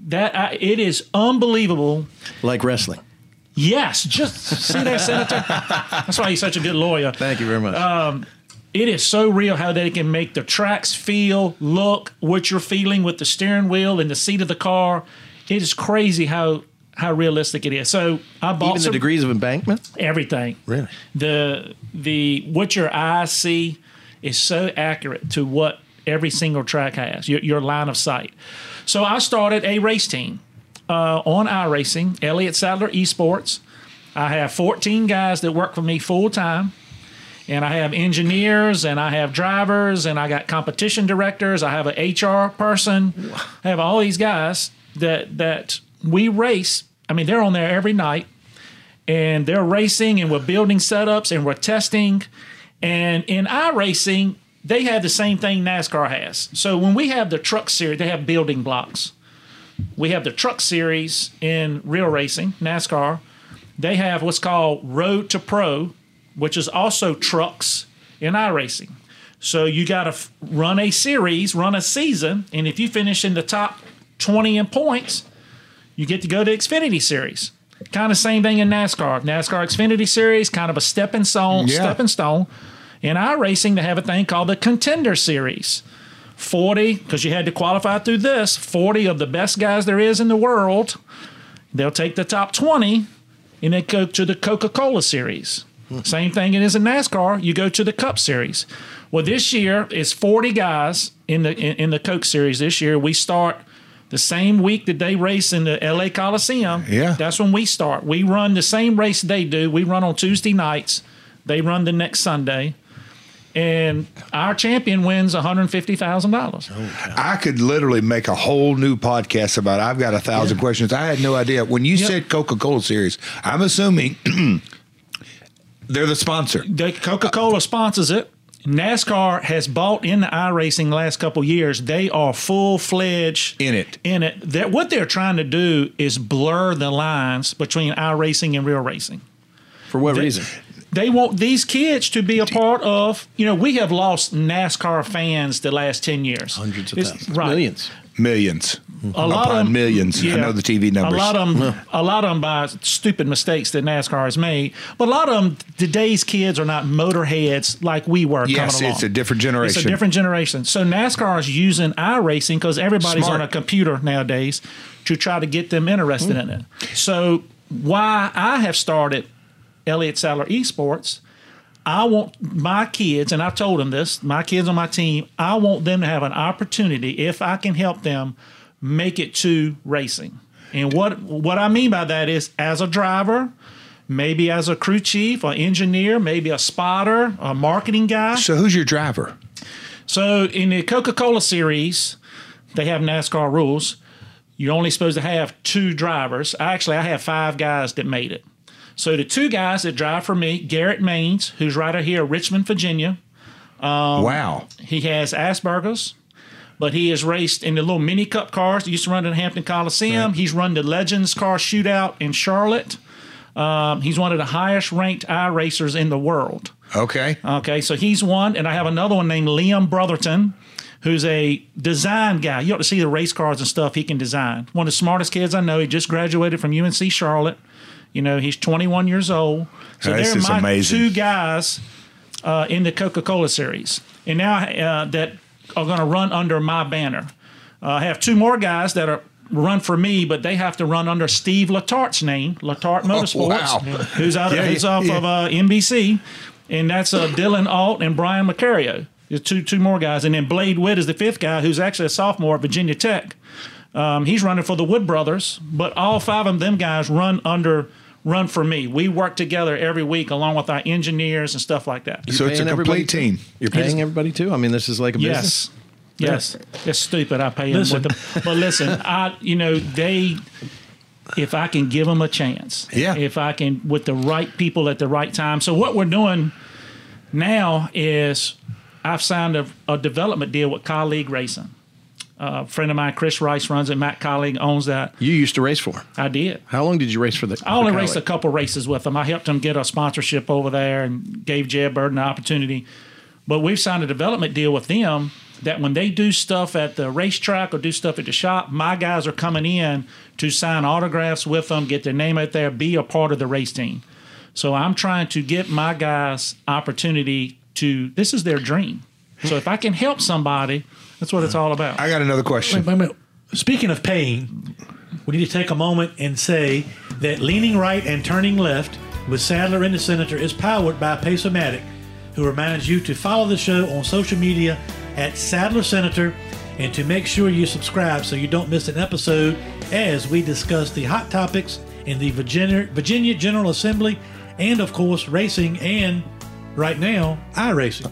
Speaker 6: That I, it is unbelievable.
Speaker 2: Like wrestling.
Speaker 6: Yes, just see that, Senator. That's why he's such a good lawyer.
Speaker 2: Thank you very much.
Speaker 6: Um, it is so real how they can make the tracks feel, look, what you're feeling with the steering wheel and the seat of the car. It is crazy how how realistic it is. So I bought
Speaker 2: Even the
Speaker 6: some,
Speaker 2: degrees of embankment.
Speaker 6: everything.
Speaker 2: Really?
Speaker 6: The the what your eyes see is so accurate to what every single track has. Your, your line of sight. So I started a race team uh, on iRacing, Elliott Sadler Esports. I have 14 guys that work for me full time. And I have engineers and I have drivers and I got competition directors. I have an HR person. I have all these guys that that we race I mean, they're on there every night and they're racing and we're building setups and we're testing. And in iRacing, they have the same thing NASCAR has. So when we have the truck series, they have building blocks. We have the truck series in real racing, NASCAR. They have what's called Road to Pro, which is also trucks in iRacing. So you got to f- run a series, run a season, and if you finish in the top 20 in points, you get to go to Xfinity Series. Kind of same thing in NASCAR. NASCAR Xfinity Series, kind of a stepping stone,
Speaker 5: Yeah.
Speaker 6: stepping stone. In iRacing, they have a thing called the Contender Series. 40, because you had to qualify through this, 40 of the best guys there is in the world. They'll take the top 20 and then go to the Coca Cola Series. Same thing it is in NASCAR. You go to the Cup Series. Well, this year is 40 guys in the in, in the Coke Series. This year we start the same week that they race in the LA Coliseum.
Speaker 5: Yeah.
Speaker 6: that's when we start. We run the same race they do. We run on Tuesday nights. They run the next Sunday, and our champion wins one hundred fifty thousand dollars.
Speaker 5: I could literally make a whole new podcast about. it. I've got a thousand questions. I had no idea when you
Speaker 6: Yep.
Speaker 5: said Coca Cola Series. I'm assuming (clears throat) they're the sponsor.
Speaker 6: Coca Cola sponsors it. NASCAR has bought into iRacing the last couple years. They are full fledged
Speaker 5: In it.
Speaker 6: In it, that what they're trying to do is blur the lines between iRacing and real racing.
Speaker 2: For what reason?
Speaker 6: They want these kids to be a part of. You know, we have lost NASCAR fans the last ten years.
Speaker 2: Hundreds of
Speaker 6: It's-
Speaker 2: thousands,
Speaker 6: right.
Speaker 2: millions.
Speaker 5: Millions.
Speaker 6: A lot
Speaker 5: Upon
Speaker 6: of them,
Speaker 5: millions. I know the TV numbers.
Speaker 6: A lot of them, a lot of them by stupid mistakes that NASCAR has made. But a lot of them, today's kids are not motorheads like we were.
Speaker 5: Yes,
Speaker 6: coming along.
Speaker 5: it's a different generation.
Speaker 6: It's a different generation. So NASCAR is using iRacing because everybody's
Speaker 5: Smart.
Speaker 6: on a computer nowadays to try to get them interested hmm. in it. So why I have started Elliott Sadler Esports. I want my kids, and I told them this, my kids on my team, I want them to have an opportunity, if I can help them, make it to racing. And what what I mean by that is as a driver, maybe as a crew chief an engineer, maybe a spotter, a marketing guy.
Speaker 5: so who's your driver?
Speaker 6: So in the Coca Cola series, they have NASCAR rules. You're only supposed to have two drivers. Actually, I have five guys that made it. So the two guys that drive for me, Garrett Maines, who's right out here, in Richmond, Virginia. Um,
Speaker 5: wow.
Speaker 6: He has Asperger's, but he has raced in the little mini cup cars that used to run at Hampton Coliseum. He's run the Legends Car Shootout in Charlotte. Um, he's one of the highest ranked I racers in the world.
Speaker 5: Okay.
Speaker 6: Okay, so he's one, and I have another one named Liam Brotherton, who's a design guy. You ought to see the race cars and stuff he can design. One of the smartest kids I know. He just graduated from UNC Charlotte. You know, he's 21 years old. So
Speaker 5: This
Speaker 6: they're
Speaker 5: is
Speaker 6: my
Speaker 5: amazing.
Speaker 6: two guys uh, in the Coca Cola series, and now uh, that are going to run under my banner. Uh, I have two more guys that are run for me, but they have to run under Steve Letarte's name, Latart Motorsports,
Speaker 5: wow.
Speaker 6: who's out
Speaker 5: Yeah,
Speaker 6: who's
Speaker 5: yeah,
Speaker 6: off
Speaker 5: yeah.
Speaker 6: of uh, NBC, and that's uh, Dylan Alt and Brian Macario. There's two two more guys, and then Blade Witt is the fifth guy, who's actually a sophomore at Virginia Tech. Um, he's running for the Wood Brothers, but all five of them guys run under run for me. We work together every week along with our engineers and stuff like that.
Speaker 5: So it's a
Speaker 2: Paying everybody
Speaker 5: complete
Speaker 2: too?
Speaker 5: team.
Speaker 2: You're paying everybody too. I mean, this is like a business.
Speaker 6: Yes. Yes. It's stupid. I pay them
Speaker 3: Listen.
Speaker 6: with them. But listen, I you know, they if I can give them a chance.
Speaker 5: Yeah.
Speaker 6: If I can with the right people at the right time. So what we're doing now is I've signed a, a development deal with Kaulig Racing. Uh, a friend of mine, Chris Rice, runs it. Matt Kaulig owns that.
Speaker 2: You used to race for.
Speaker 6: I did.
Speaker 2: How long did you race for the?
Speaker 6: I only raced a couple races with them. I helped them get a sponsorship over there and gave Jed Bird an opportunity. But we've signed a development deal with them that when they do stuff at the racetrack or do stuff at the shop, my guys are coming in to sign autographs with them, get their name out there, be a part of the race team. So I'm trying to get my guys opportunity to. This is their dream. So if I can help somebody, that's what it's all about.
Speaker 5: I got another question.
Speaker 3: Wait, wait, wait. Speaking of pain, we need to take a moment and say that leaning right and turning left with Sadler and the Senator is powered by Pace-O-Matic, who reminds you to follow the show on social media at Sadler Senator and to make sure you subscribe so you don't miss an episode as we discuss the hot topics in the Virginia, Virginia General Assembly and, of course, racing and, right now, iRacing.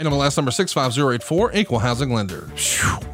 Speaker 7: NMLS number 65084, equal housing lender.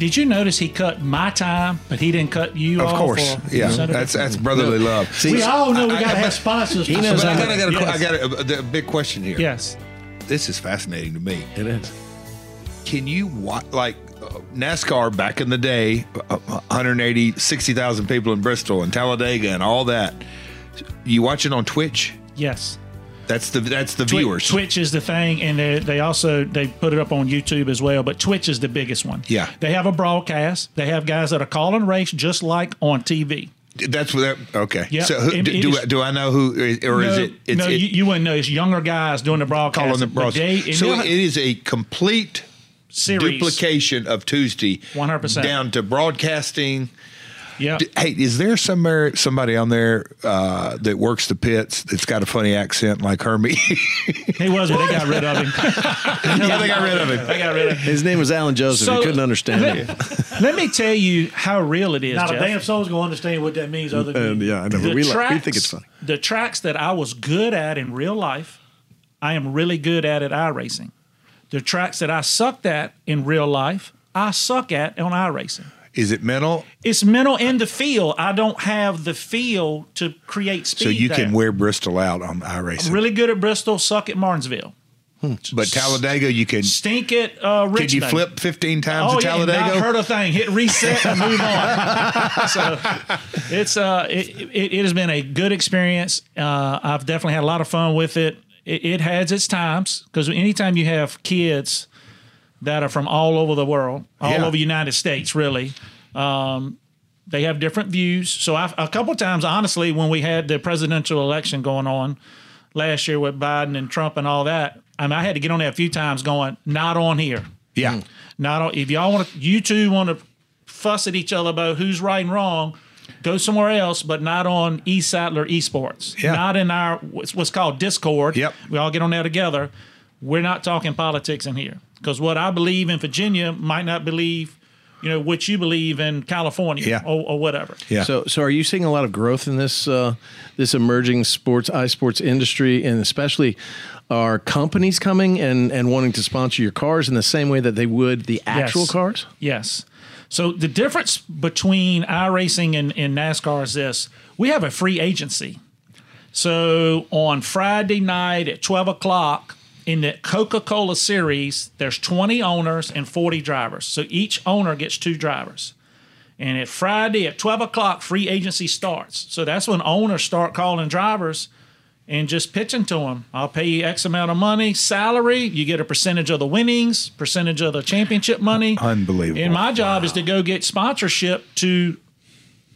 Speaker 6: Did you notice he cut my time, but he didn't cut you
Speaker 5: Of
Speaker 6: off?
Speaker 5: course,
Speaker 6: or
Speaker 5: yeah. That's that's brotherly love.
Speaker 2: See,
Speaker 3: we all know we got to have sponsors.
Speaker 2: He knows
Speaker 5: But I got, I got, a, I
Speaker 6: Yes.
Speaker 5: got a, a big question here.
Speaker 6: yes.
Speaker 5: This is fascinating to me.
Speaker 2: it is.
Speaker 5: Can you watch like uh, NASCAR back in the day? Uh, 180, 60,000 people in Bristol and Talladega and all that. You watch it on Twitch.
Speaker 6: Yes.
Speaker 5: That's the that's the
Speaker 6: Twi-
Speaker 5: viewers.
Speaker 6: Twitch is the thing, and they, they also they put it up on YouTube as well. But Twitch is the biggest one.
Speaker 5: Yeah.
Speaker 6: they have a broadcast. They have guys that are calling race just like on TV.
Speaker 5: That's what. That, okay.
Speaker 6: Yeah.
Speaker 5: So who,
Speaker 6: It-
Speaker 5: do,
Speaker 6: it
Speaker 5: do,
Speaker 6: is-
Speaker 5: I, do I know who, or is
Speaker 6: no,
Speaker 5: it? It's,
Speaker 6: no,
Speaker 5: it,
Speaker 6: you, you wouldn't know. It's younger guys doing the broadcast.
Speaker 5: calling the bros.
Speaker 6: they-
Speaker 5: So it is a complete
Speaker 6: series.
Speaker 5: duplication of Tuesday.
Speaker 6: 100%.
Speaker 5: down to broadcasting.
Speaker 6: Yeah.
Speaker 5: Hey, is there somewhere somebody on there uh, that works the pits that's got a funny accent like Hermie?
Speaker 6: He was, but they got rid of him. (laughs)
Speaker 5: yeah, they got rid of him.
Speaker 6: they got rid of him.
Speaker 2: His name was Alan Joseph.
Speaker 6: So-
Speaker 2: you couldn't understand
Speaker 6: let,
Speaker 2: it.
Speaker 6: let me tell you how real it is.
Speaker 3: Not a
Speaker 6: Jeff.
Speaker 3: damn soul's going to understand what that means other than
Speaker 2: And yeah, I know.
Speaker 6: the
Speaker 2: but We, like,
Speaker 6: tracks,
Speaker 2: we think it's funny.
Speaker 6: The tracks that I was good at in real life, I am really good at at iRacing. The tracks that I sucked at in real life, I suck at on iRacing.
Speaker 5: Is it mental?
Speaker 6: It's mental in the feel. I don't have the feel to create speed.
Speaker 5: So you
Speaker 6: there.
Speaker 5: can wear Bristol out on iRacing.
Speaker 6: really good at Bristol, suck at Martinsville,
Speaker 5: But Talladega, you can.
Speaker 6: stink it. uh, Richmond.
Speaker 5: Can you flip 15 times
Speaker 6: Oh
Speaker 5: at
Speaker 6: yeah,
Speaker 5: Talladega?
Speaker 6: not heard a thing. Hit reset and move on. (laughs) so it's uh, it, it, it has been a good experience. Uh, I've definitely had a lot of fun with it. It, it has its times because anytime you have kids that are from all over the world, all
Speaker 5: Yeah.
Speaker 6: over the United States, really. Um, they have different views. So I, a couple of times, honestly, when we had the presidential election going on last year with Biden and Trump and all that, I mean, I had to get on there a few times, going, "Not on here."
Speaker 5: yeah.
Speaker 6: Not on, if y'all want to, you two want to fuss at each other about who's right and wrong. Go somewhere else, but not on East Sadler Esports.
Speaker 5: Yeah.
Speaker 6: Not in our what's, what's called Discord.
Speaker 5: Yep.
Speaker 6: We all get on there together. We're not talking politics in here because what I believe in Virginia might not believe, you know, what you believe in California
Speaker 5: Yeah.
Speaker 6: or, or whatever.
Speaker 5: Yeah.
Speaker 2: So, so are you seeing a lot of growth in this uh, this emerging sports iSports industry, and especially are companies coming and and wanting to sponsor your cars in the same way that they would the actual
Speaker 6: Yes.
Speaker 2: cars?
Speaker 6: Yes. So the difference between iRacing and, and NASCAR is this: we have a free agency. So on Friday night at twelve o'clock in the Coca-Cola series, there's 20 owners and 40 drivers. So each owner gets two drivers. And at Friday at 12 o'clock, free agency starts. So that's when owners start calling drivers and just pitching to them. I'll pay you X amount of money, salary. You get a percentage of the winnings, percentage of the championship money.
Speaker 5: Unbelievable.
Speaker 6: And my job is to go get sponsorship to,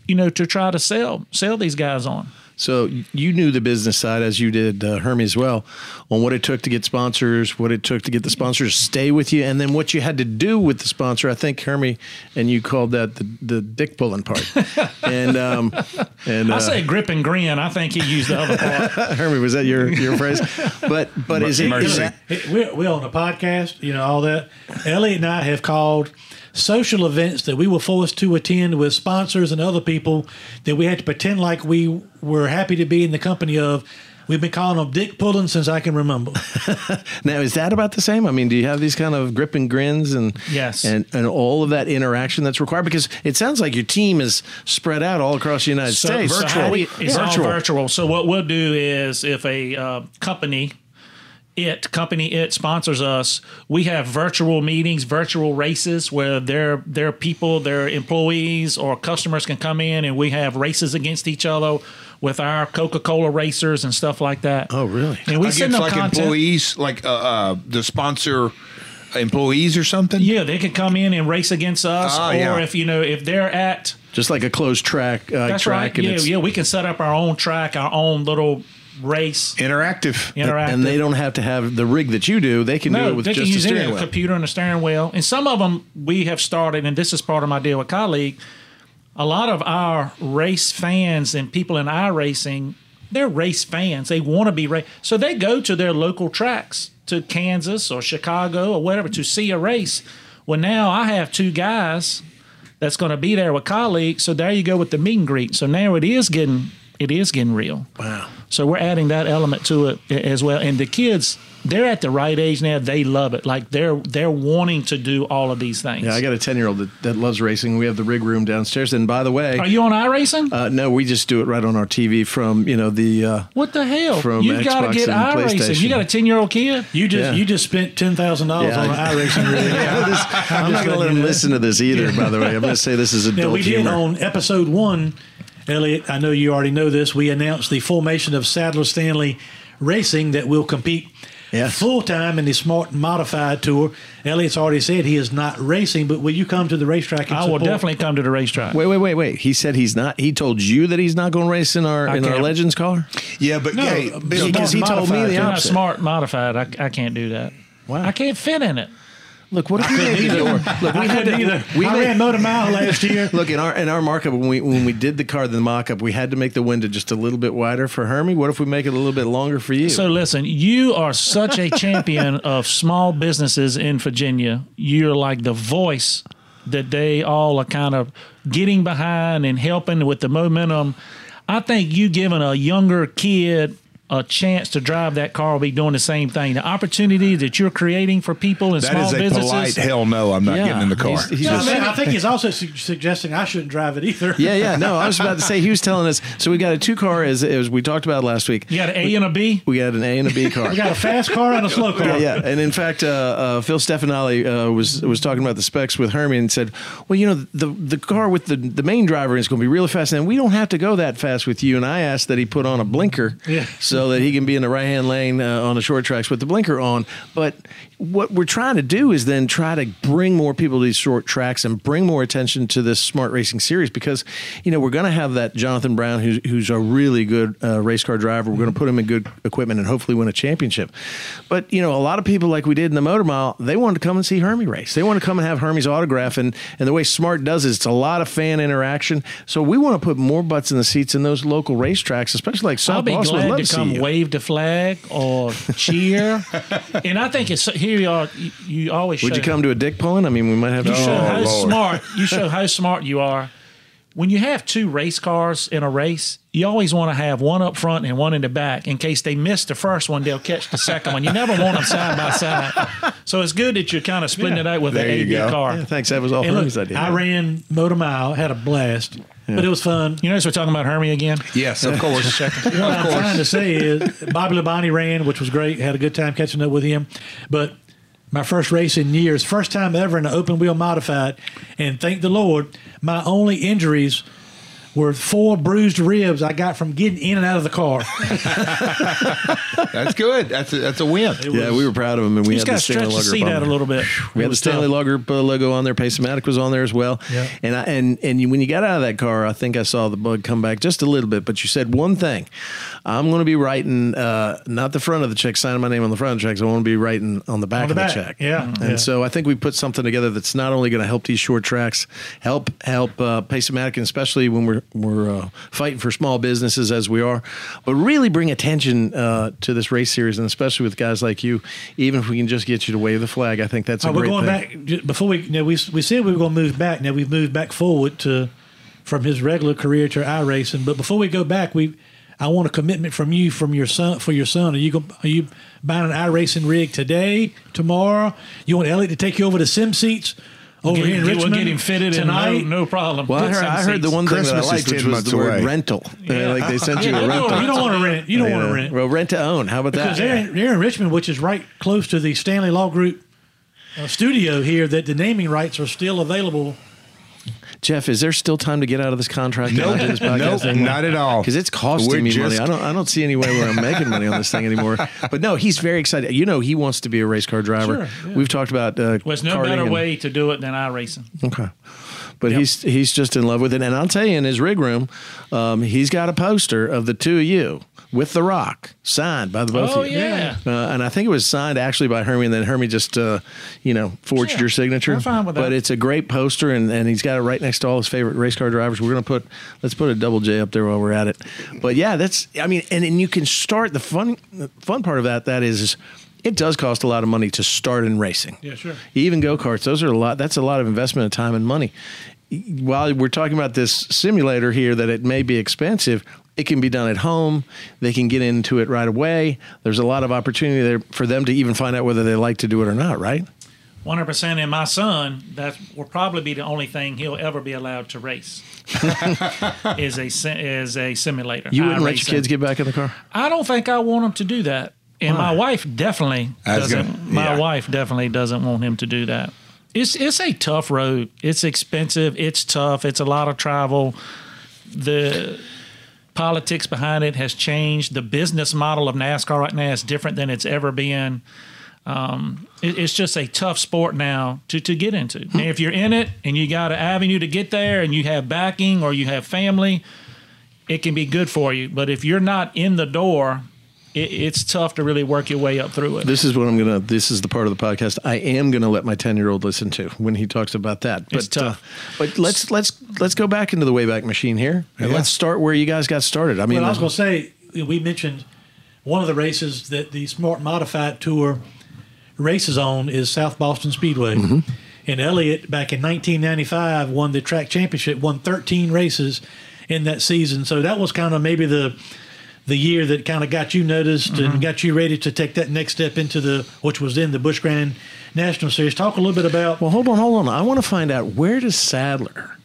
Speaker 6: you know, to try to sell sell these guys on.
Speaker 2: So you knew the business side as you did uh, Hermie as well, on what it took to get sponsors, what it took to get the sponsors to stay with you, and then what you had to do with the sponsor. I think Hermie and you called that the, the dick pulling part. (laughs) and um, and
Speaker 6: I
Speaker 2: uh,
Speaker 6: say grip and grin. I think he used the other part. (laughs)
Speaker 2: Hermie, was that your your phrase? But but is it, is
Speaker 5: Mercy.
Speaker 2: that
Speaker 3: Hey, We're, we're on a podcast, you know, all that. Ellie and I have called social events that we were forced to attend with sponsors and other people that we had to pretend like we were happy to be in the company of. We've been calling them dick pulling since I can remember. (laughs)
Speaker 2: now is that about the same? I mean, do you have these kind of grip and grins and
Speaker 6: Yes.
Speaker 2: and and all of that interaction that's required? Because it sounds like your team is spread out all across the United
Speaker 6: So-
Speaker 2: States.
Speaker 6: so how do you- it's all
Speaker 2: virtual.
Speaker 6: virtual. So what we'll do is if a uh, company, it company it sponsors us, we have virtual meetings, virtual races where their their people, their employees or customers can come in and we have races against each other with our Coca Cola racers and stuff like that.
Speaker 2: Oh, really?
Speaker 6: And we
Speaker 5: Against
Speaker 6: send them
Speaker 5: like
Speaker 6: content.
Speaker 5: employees, like uh, uh, the sponsor employees or something?
Speaker 6: Yeah, they could come in and race against us,
Speaker 5: Ah,
Speaker 6: or
Speaker 5: yeah.
Speaker 6: if you know if they're at
Speaker 2: Just like a closed track. Uh,
Speaker 6: that's
Speaker 2: track
Speaker 6: right.
Speaker 2: and
Speaker 6: Yeah, yeah, we can set up our own track, our own little race.
Speaker 5: Interactive.
Speaker 6: Interactive.
Speaker 2: And they don't have to have the rig that you do. They can do it with
Speaker 6: they can
Speaker 2: just a
Speaker 6: use any
Speaker 2: steering wheel.
Speaker 6: computer and a steering wheel. And some of them we have started, and this is part of my deal with Kaulig. a lot of our race fans and people in our racing, they're race fans. They want to be race, so they go to their local tracks, to Kansas or Chicago or whatever, to see a race. Well, now I have two guys that's going to be there with Kauligs. So there you go with the meet and greet. So now it is getting it is getting real.
Speaker 2: Wow.
Speaker 6: So we're adding that element to it as well. And the kids, they're at the right age now. They love it. Like they're they're wanting to do all of these things.
Speaker 2: Yeah, I got a 10 year old that, that loves racing. We have the rig room downstairs. And by the way,
Speaker 6: Are you on iRacing?
Speaker 2: uh, no, we just do it right on our TV from, you know, the. Uh,
Speaker 6: what the hell?
Speaker 2: from
Speaker 6: You've got to get
Speaker 2: and
Speaker 6: iRacing. You got a ten year old kid.
Speaker 3: You just
Speaker 2: Yeah.
Speaker 3: you just spent ten thousand dollars on
Speaker 2: I-
Speaker 3: iRacing rig. (laughs)
Speaker 2: I'm not going to let him listen to this either, by the way. I'm going to say this is adult
Speaker 3: Now we did on episode one, Elliott. I know you already know this. We announced the formation of Sadler Stanley Racing that will compete
Speaker 2: Yes.
Speaker 3: full time in the Smart Modified Tour. Elliott's already said he is not racing, but will you come to the racetrack? And
Speaker 6: I will definitely come to the racetrack.
Speaker 2: Wait, wait, wait, wait. He said he's not. He told you that he's not going to race in our
Speaker 6: I
Speaker 2: in our
Speaker 6: can't.
Speaker 2: Legends car.
Speaker 5: Yeah, but
Speaker 3: No,
Speaker 5: hey,
Speaker 2: Because he told me
Speaker 3: Modified,
Speaker 2: the
Speaker 3: too.
Speaker 6: Not
Speaker 2: opposite.
Speaker 6: smart modified. I, I can't do that. Wow. I can't fit in it.
Speaker 2: Look, what if we made the door? Look, we had to.
Speaker 3: either.
Speaker 2: We
Speaker 3: I
Speaker 2: made,
Speaker 3: ran Motor Mile last year. (laughs)
Speaker 2: Look in our in our markup when we when we did the car the mock up we had to make the window just a little bit wider for Hermie. What if we make it a little bit longer for you?
Speaker 6: So listen, you are such a champion (laughs) of small businesses in Virginia. You're like the voice that they all are kind of getting behind and helping with the momentum. I think you giving a younger kid a chance to drive that car will be doing the same thing. The opportunity that you're creating for people and
Speaker 5: that
Speaker 6: small
Speaker 5: is a
Speaker 6: businesses.
Speaker 5: polite hell no. I'm not
Speaker 2: Yeah,
Speaker 5: getting in the car.
Speaker 2: he's- he's
Speaker 3: No,
Speaker 2: just-
Speaker 3: man, I think he's also su- suggesting I shouldn't drive it either.
Speaker 2: yeah, yeah. No, I was about to say he was (laughs) telling us. So we got a two car as as we talked about last week.
Speaker 6: you got an A and a B.
Speaker 2: We got an A and a B (laughs) car.
Speaker 3: We got a fast car and a slow car.
Speaker 2: Yeah, yeah, and in fact, uh, uh, Phil Stefanelli uh, was was talking about the specs with Hermie and said, "Well, you know, the the car with the the main driver is going to be really fast, and we don't have to go that fast with you." And I asked that he put on a blinker,
Speaker 3: Yeah.
Speaker 2: so that he can be in the right hand lane uh, on the short tracks with the blinker on. But what we're trying to do is then try to bring more people to these short tracks and bring more attention to this smart racing series because you know we're going to have that Jonathan Brown who's who's a really good uh, race car driver. We're going to put him in good equipment and hopefully win a championship. But you know, a lot of people like we did in the Motor Mile, they wanted to come and see Hermie race. They want to come and have Hermie's autograph, and and the way Smart does it, it's a lot of fan interaction. So we want to put more butts in the seats in those local racetracks, especially like
Speaker 6: I'll
Speaker 2: South
Speaker 6: be
Speaker 2: Boston.
Speaker 6: Glad
Speaker 2: love
Speaker 6: to come wave the flag or cheer. (laughs) and I think it's here you are. You, you always
Speaker 2: Would
Speaker 6: show,
Speaker 2: you come to a dick pulling? I mean, we might have
Speaker 6: You
Speaker 2: to.
Speaker 6: show oh, how
Speaker 5: Lord.
Speaker 6: smart. You show how smart you are. (laughs) When you have two race cars in a race, you always want to have one up front and one in the back. In case they miss the first one, they'll catch the second one. You never want them side by side. So it's good that you're kind of splitting it out with
Speaker 5: There
Speaker 6: the A
Speaker 5: go.
Speaker 6: car.
Speaker 2: Yeah, thanks. That was all
Speaker 3: And
Speaker 2: Hermie's
Speaker 3: look,
Speaker 2: idea.
Speaker 3: I ran Motor Mile, had a blast, but it was fun.
Speaker 6: You notice we're talking about Hermie again?
Speaker 5: yes, of course. (laughs)
Speaker 3: What
Speaker 5: of
Speaker 3: I'm trying to say is Bobby Labonte ran, which was great. Had a good time catching up with him. But my first race in years, first time ever in an open wheel modified, and thank the Lord, my only injuries were four bruised ribs I got from getting in and out of the car.
Speaker 5: That's good. That's a, that's a win.
Speaker 2: yeah, we were proud of him, and we had the Stanley
Speaker 6: stretch the seat out a little bit.
Speaker 2: We had the Stanley
Speaker 3: tough.
Speaker 2: Lager uh, logo on there. Pacematic was on there as well.
Speaker 3: Yeah.
Speaker 2: And I, and and you, when you got out of that car, I think I saw the bug come back just a little bit. But you said one thing: I'm going to be writing uh, not the front of the check, signing my name on the front of the checks. I want to be writing on the back
Speaker 3: On the
Speaker 2: of
Speaker 3: back,
Speaker 2: the check.
Speaker 3: yeah.
Speaker 2: And
Speaker 3: Yeah.
Speaker 2: so I think we put something together that's not only going to help these short tracks, help help uh, Pacematic, and especially when we're we're uh, fighting for small businesses as we are, but really bring attention uh, to this race series, and especially with guys like you. Even if we can just get you to wave the flag, I think that's a
Speaker 3: Oh, we're going
Speaker 2: thing.
Speaker 3: back before we. You know, we we said we were going to move back. Now we've moved back forward to from his regular career to iRacing. But before we go back, we I want a commitment from you from your son for your son. Are you going? Are you buying an iRacing rig today, tomorrow? You want Elliott to take you over to sim seats over
Speaker 6: Get-
Speaker 3: here in Richmond
Speaker 6: we'll get him fitted
Speaker 3: tonight?
Speaker 6: and no, no problem.
Speaker 2: Well, I heard, I heard the
Speaker 6: seats.
Speaker 2: one thing that I
Speaker 5: Christmas is
Speaker 2: liked,
Speaker 5: 10
Speaker 2: which was
Speaker 5: months
Speaker 2: the word
Speaker 5: away.
Speaker 2: rental. Uh, like they sent you
Speaker 6: Yeah,
Speaker 2: a
Speaker 6: no,
Speaker 2: rental.
Speaker 3: You don't want to rent. You don't want to rent.
Speaker 2: Well, rent to own. How about
Speaker 3: Because
Speaker 2: that?
Speaker 3: they're in, they're in Richmond, which is right close to the Stanley Law Group uh, studio here, that the naming rights are still available.
Speaker 2: Jeff, is there still time to get out of this contract? and
Speaker 5: Nope.
Speaker 2: not this
Speaker 5: Nope,
Speaker 2: anymore?
Speaker 5: not at all.
Speaker 2: Because it's costing
Speaker 5: We're
Speaker 2: me
Speaker 5: just-
Speaker 2: money. I don't. I don't see any way where I'm making money on this thing anymore. (laughs) But no, he's very excited. You know, he wants to be a race car driver.
Speaker 3: Sure, yeah.
Speaker 2: We've talked about. Uh,
Speaker 6: Well, there's no better
Speaker 2: and-
Speaker 6: way to do it than iRacing.
Speaker 2: Okay. But he's he's just in love with it, and I'll tell you, in his rig room, um, he's got a poster of the two of you with The Rock, signed by the both
Speaker 6: Oh
Speaker 2: of you.
Speaker 6: yeah.
Speaker 2: Uh, and I think it was signed actually by Hermie, and then Hermie just, uh, you know, forged
Speaker 6: Yeah,
Speaker 2: your signature.
Speaker 6: I'm fine with that.
Speaker 2: But it's a great poster, and, and he's got it right next to all his favorite race car drivers. We're going to put, let's put a double J up there while we're at it. But yeah, that's, I mean, and, and you can start the fun, the fun part of that. That is, is it does cost a lot of money to start in racing.
Speaker 6: Yeah, sure.
Speaker 2: Even go karts, those are a lot. That's a lot of investment of time and money. While we're talking about this simulator here, that it may be expensive, it can be done at home. They can get into it right away. There's a lot of opportunity there for them to even find out whether they like to do it or not. Right?
Speaker 6: One hundred percent. And my son, that will probably be the only thing he'll ever be allowed to race. (laughs) is a is a simulator.
Speaker 2: You wouldn't let your kids get back in the car.
Speaker 6: I don't think I want him to do that. And my wife definitely doesn't.
Speaker 5: gonna-
Speaker 6: my
Speaker 5: yeah.
Speaker 6: wife definitely doesn't want him to do that. It's it's a tough road. It's expensive. It's tough. It's a lot of travel. The politics behind it has changed. The business model of NASCAR right now is different than it's ever been. Um, it- it's just a tough sport now to, to get into. And if you're in it and you got an avenue to get there and you have backing or you have family, it can be good for you. But if you're not in the door, it, it's tough to really work your way up through it.
Speaker 2: This is what I'm gonna. This is the part of the podcast I am gonna let my ten year old listen to when he talks about that. But
Speaker 6: It's tough.
Speaker 2: Uh, but let's let's let's go back into the Wayback Machine here and
Speaker 5: Yeah.
Speaker 2: let's start where you guys got started. I mean,
Speaker 3: Well, I was going to say we mentioned one of the races that the Smart Modified Tour races on is South Boston Speedway. And Elliott, back in 1995, won the track championship, won 13 races in that season. So that was kind of maybe the the year that kind of got you noticed and got you ready to take that next step into the which was then the Busch Grand National Series. Talk a little bit about
Speaker 2: Well, hold on, hold on. I want to find out where does Sadler,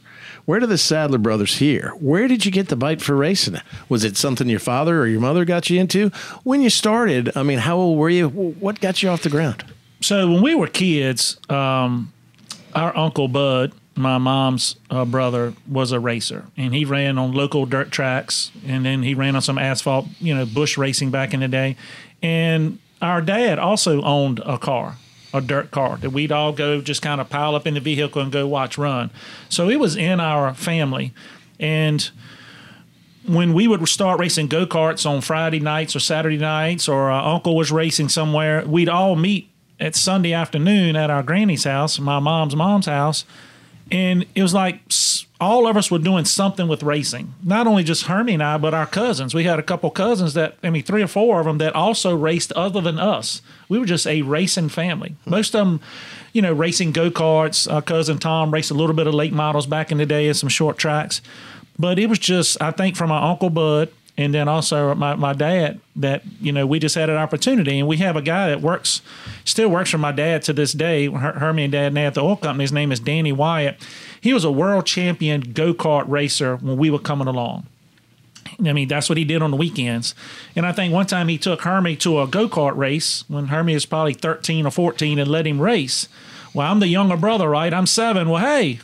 Speaker 2: where do the Sadler brothers here? Where did you get the bite for racing? Was it something your father or your mother got you into when you started? I mean, how old were you? What got you off the ground?
Speaker 6: So when we were kids, um, our uncle Bud, my mom's uh, brother, was a racer, and he ran on local dirt tracks, and then he ran on some asphalt, you know, bush racing back in the day. And our dad also owned a car, a dirt car that we'd all go just kind of pile up in the vehicle and go watch run. So it was in our family, and when we would start racing go karts on Friday nights or Saturday nights, or our uncle was racing somewhere, we'd all meet at Sunday afternoon at our granny's house, my mom's mom's house, and it was like all of us were doing something with racing. Not only just Hermie and I, but our cousins. We had a couple cousins that, I mean, three or four of them that also raced other than us. We were just a racing family. Hmm. Most of them, you know, racing go karts. Our cousin Tom raced a little bit of late models back in the day and some short tracks. But it was just, I think, from my uncle Bud and then also my, my dad that, you know, we just had an opportunity. And we have a guy that works, still works for my dad to this day, Her- Hermie and Dad now at the oil company. His name is Danny Wyatt. He was a world champion go kart racer when we were coming along. I mean, that's what he did on the weekends. And I think one time he took Hermie to a go kart race when Hermie was probably 13 or 14 and let him race. Well, I'm the younger brother, right? I'm seven. Well, hey,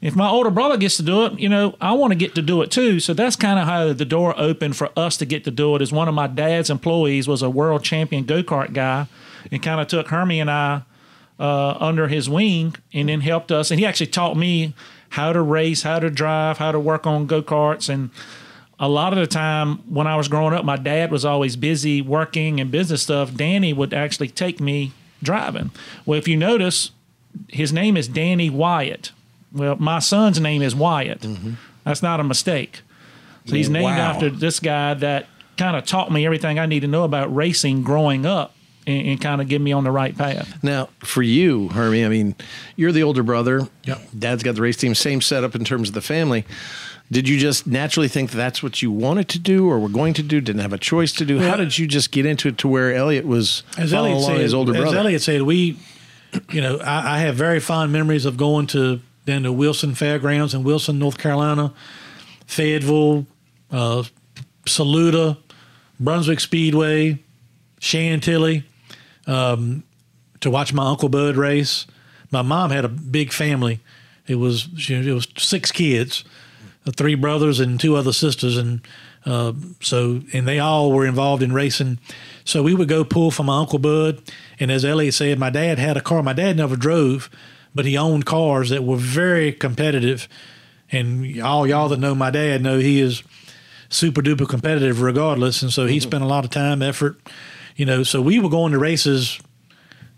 Speaker 6: if my older brother gets to do it, you know, I want to get to do it too. So that's kind of how the door opened for us to get to do it. Is one of my dad's employees was a world champion go kart guy, and kind of took Hermie and I uh, under his wing, and then helped us. And he actually taught me how to race, how to drive, how to work on go karts, and a lot of the time when I was growing up, my dad was always busy working and business stuff. Danny would actually take me driving. Well, if you notice, his name is Danny Wyatt. Well, my son's name is Wyatt. Mm-hmm. That's not a mistake. So he's named
Speaker 5: Wow.
Speaker 6: after this guy that kind of taught me everything I need to know about racing growing up and, and kind of give me on the right path.
Speaker 2: Now, for you, Hermie, I mean, you're the older brother.
Speaker 3: Yep.
Speaker 2: Dad's got the race team, same setup in terms of the family. Did you just naturally think that's what you wanted to do or were going to do? Didn't have a choice to do? How did you just get into it to where Elliott was
Speaker 3: as
Speaker 2: following
Speaker 3: Elliott
Speaker 2: along
Speaker 3: said,
Speaker 2: his older
Speaker 3: as
Speaker 2: brother?
Speaker 3: Elliott said, we, you know, I, I have very fond memories of going to down to Wilson Fairgrounds in Wilson, North Carolina, Fayetteville, uh, Saluda, Brunswick Speedway, Chantilly, um, to watch my uncle Bud race. My mom had a big family. It was she, it was six kids, uh, three brothers and two other sisters, and uh, so and they all were involved in racing. So we would go pull for my uncle Bud, and as Elliott said, my dad had a car. My dad never drove, but he owned cars that were very competitive. And all y'all that know my dad know he is super duper competitive regardless. And so he mm-hmm. spent a lot of time, effort, you know. So we were going to races.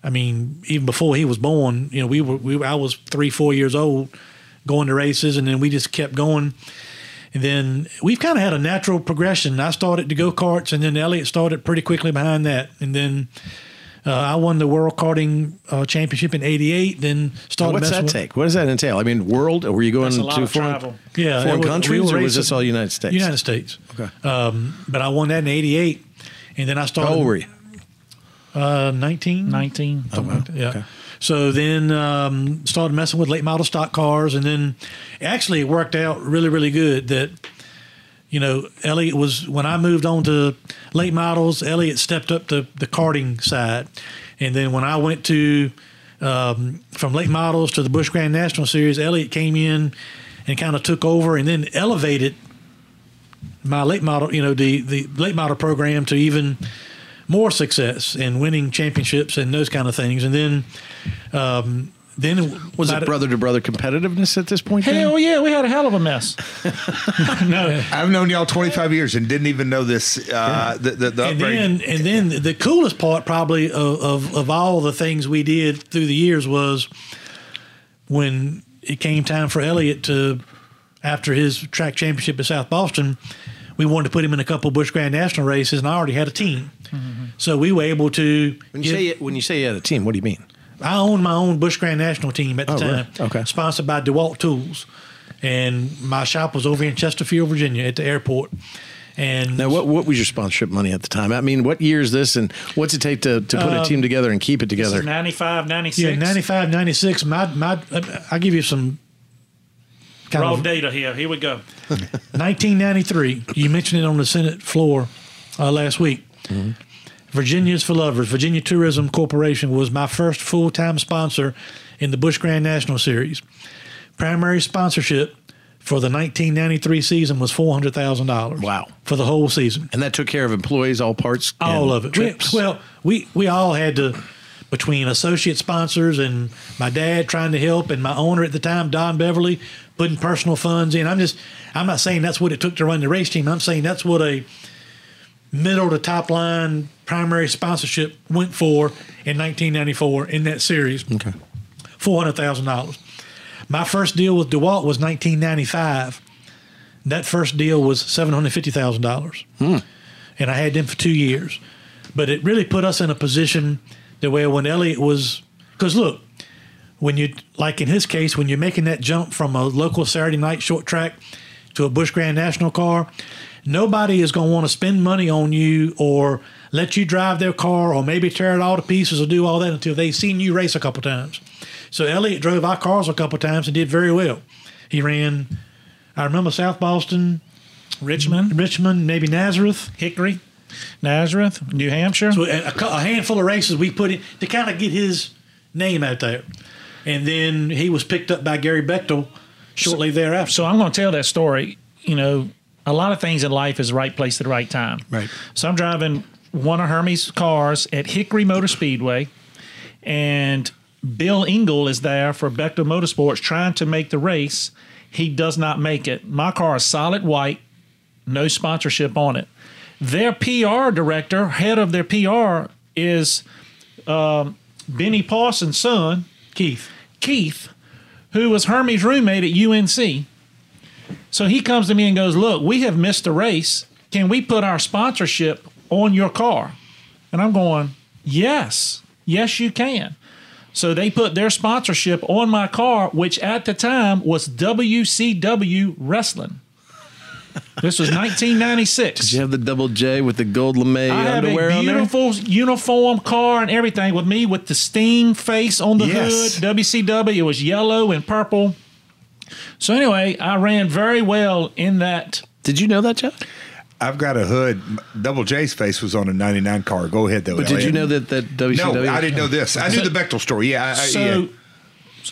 Speaker 3: I mean, even before he was born, you know, we were we I was three four years old going to races, and then we just kept going. And then we've kind of had a natural progression. I started to go karts, and then Elliott started pretty quickly behind that. And then uh, I won the World Karting uh, Championship in '88. Then started.
Speaker 2: What's that
Speaker 3: with-
Speaker 2: take? What does that entail? I mean, world? Or were you going
Speaker 6: That's a lot
Speaker 2: to foreign,
Speaker 6: travel.
Speaker 3: Yeah,
Speaker 2: foreign
Speaker 3: it was-
Speaker 2: countries,
Speaker 3: we
Speaker 2: or was this all United States?
Speaker 3: United States.
Speaker 2: Okay.
Speaker 3: Um, but I won that in '88, and then I started.
Speaker 2: How old were you?
Speaker 3: Uh, 19.
Speaker 6: 19.
Speaker 3: Something like that, yeah. So then um, started messing with late model stock cars, and then actually it worked out really, really good. That you know, Elliott was when I moved on to late models. Elliott stepped up to the karting side, and then when I went to um, from late models to the Busch Grand National Series, Elliott came in and kind of took over, and then elevated my late model, you know, the the late model program to even more success in winning championships and those kind of things. And then, um, then
Speaker 2: Was it brother to brother competitiveness at this point? then?
Speaker 6: Hell yeah, we had a hell of a mess. (laughs) no,
Speaker 5: I've known y'all 25 years and didn't even know this. Uh, the the, the
Speaker 3: and
Speaker 5: upgrade.
Speaker 3: then and then the coolest part probably of, of of all the things we did through the years was when it came time for Elliott to after his track championship at South Boston, we wanted to put him in a couple Busch Grand National races, and I already had a team, so we were able to.
Speaker 2: When you
Speaker 3: get-
Speaker 2: say when you say you had a team, what do you mean?
Speaker 3: I owned my own Busch Grand National team at the
Speaker 2: Oh,
Speaker 3: time.
Speaker 2: really? Okay.
Speaker 3: Sponsored by DeWalt Tools. And my shop was over in Chesterfield, Virginia at the airport. And
Speaker 2: Now, what what was your sponsorship money at the time? I mean, what year is this, and what's it take to, to put a team together and keep it
Speaker 6: this is
Speaker 2: together?
Speaker 6: 95, 96.
Speaker 3: yeah, 95, 96, my, my, I'll give you some kind
Speaker 6: Raw
Speaker 3: of
Speaker 6: data here. Here we go. (laughs)
Speaker 3: 1993. You mentioned it on the Senate floor uh, last week. Virginia's for Lovers, Virginia Tourism Corporation was my first full time sponsor in the Busch Grand National Series. Primary sponsorship for the 1993 season was $400,000.
Speaker 2: Wow.
Speaker 3: For the whole season.
Speaker 2: And that took care of employees, all parts,
Speaker 3: All of it. We-
Speaker 2: Trips.
Speaker 3: well, we, we all had to, between associate sponsors and my dad trying to help and my owner at the time, Don Beverly, putting personal funds in. I'm just, I'm not saying that's what it took to run the race team. I'm saying that's what a middle to top line primary sponsorship went for in 1994 in that series.
Speaker 2: okay.
Speaker 3: $400,000. My first deal with DeWalt was 1995. That first deal was $750,000. Hmm. And I had them for two years. But it really put us in a position that where when Elliot was, because look, when you, like in his case, when you're making that jump from a local Saturday night short track to a Bush Grand National car, nobody is going to want to spend money on you or let you drive their car or maybe tear it all to pieces or do all that until they've seen you race a couple times. So Elliott drove our cars a couple times and did very well. He ran, I remember South Boston,
Speaker 6: Richmond, mm-hmm.
Speaker 3: Richmond, maybe Nazareth.
Speaker 6: Hickory, Nazareth, New Hampshire.
Speaker 3: So uh, a, a handful of races we put in to kind of get his name out there. And then he was picked up by Gary Bechtel shortly thereafter.
Speaker 6: So I'm going to tell that story. You know, a lot of things in life is the right place at the right time.
Speaker 2: Right.
Speaker 6: So I'm driving one of Hermie's cars at Hickory Motor Speedway, and Bill Engel is there for Bechtel Motorsports trying to make the race. He does not make it. My car is solid white, no sponsorship on it. Their PR director, head of their PR, is um, Benny Parsons' son,
Speaker 3: Keith.
Speaker 6: Keith, who was Hermie's roommate at UNC. So he comes to me and goes, Look, we have missed a race. Can we put our sponsorship on your car? And I'm going, Yes, yes, you can. So they put their sponsorship on my car, which at the time was WCW Wrestling. This was 1996.
Speaker 2: Did you have the double J with the gold lame underwear on there?
Speaker 6: beautiful uniform car and everything with me with the Sting face on the
Speaker 5: Yes.
Speaker 6: hood. WCW. It was yellow and purple. So anyway, I ran very well in that.
Speaker 2: Did you know that, Jeff?
Speaker 5: I've got a hood. Double J's face was on a 99 car. Go ahead, though.
Speaker 2: But did you know that that WCW?
Speaker 5: No, I didn't know this. I knew the Bechtel story. Yeah. I, I,
Speaker 6: So
Speaker 5: yeah.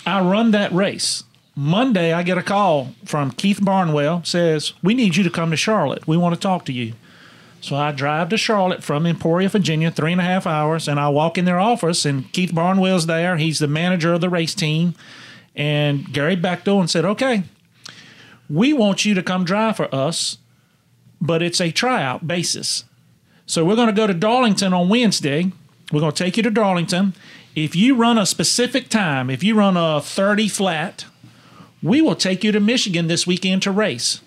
Speaker 6: I run that race. Monday, I get a call from Keith Barnwell. Says we need you to come to Charlotte. We want to talk to you. So I drive to Charlotte from Emporia, Virginia, three and a half hours, and I walk in their office, and Keith Barnwell's there. He's the manager of the race team, and Gary Bechtel and said, "Okay, we want you to come drive for us but it's a tryout basis. So we're going to go to Darlington on Wednesday. We're going to take you to Darlington. If you run a specific time, if you run a 30 flat, we will take you to Michigan this weekend to race.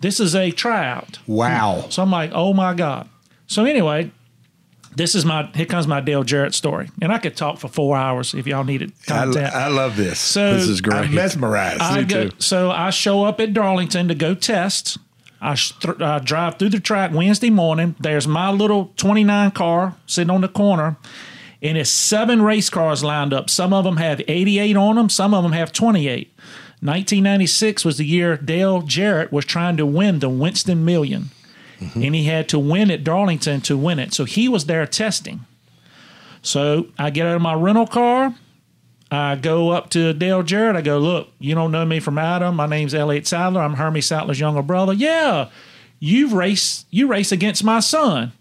Speaker 6: This is a tryout.
Speaker 5: Wow.
Speaker 6: So I'm like, oh my God. So anyway, this is my here comes my Dale Jarrett story. And I could talk for four hours if y'all needed
Speaker 5: I,
Speaker 6: content.
Speaker 5: I love this.
Speaker 6: so
Speaker 2: This is great.
Speaker 5: I'm mesmerized.
Speaker 6: I
Speaker 5: Me
Speaker 6: go,
Speaker 5: too.
Speaker 6: so I show up at Darlington to go test. I, I drive through the track Wednesday morning. There's my little 29 car sitting on the corner, and it's seven race cars lined up. Some of them have 88 on them, some of them have 28. 1996 was the year Dale Jarrett was trying to win the Winston Million, mm-hmm. and he had to win at Darlington to win it. So he was there testing. So I get out of my rental car. I go up to Dale Jarrett. I go, look, you don't know me from Adam. My name's Elliott Sadler. I'm Hermie Sadler's younger brother. Yeah, you've raced. You race against my son,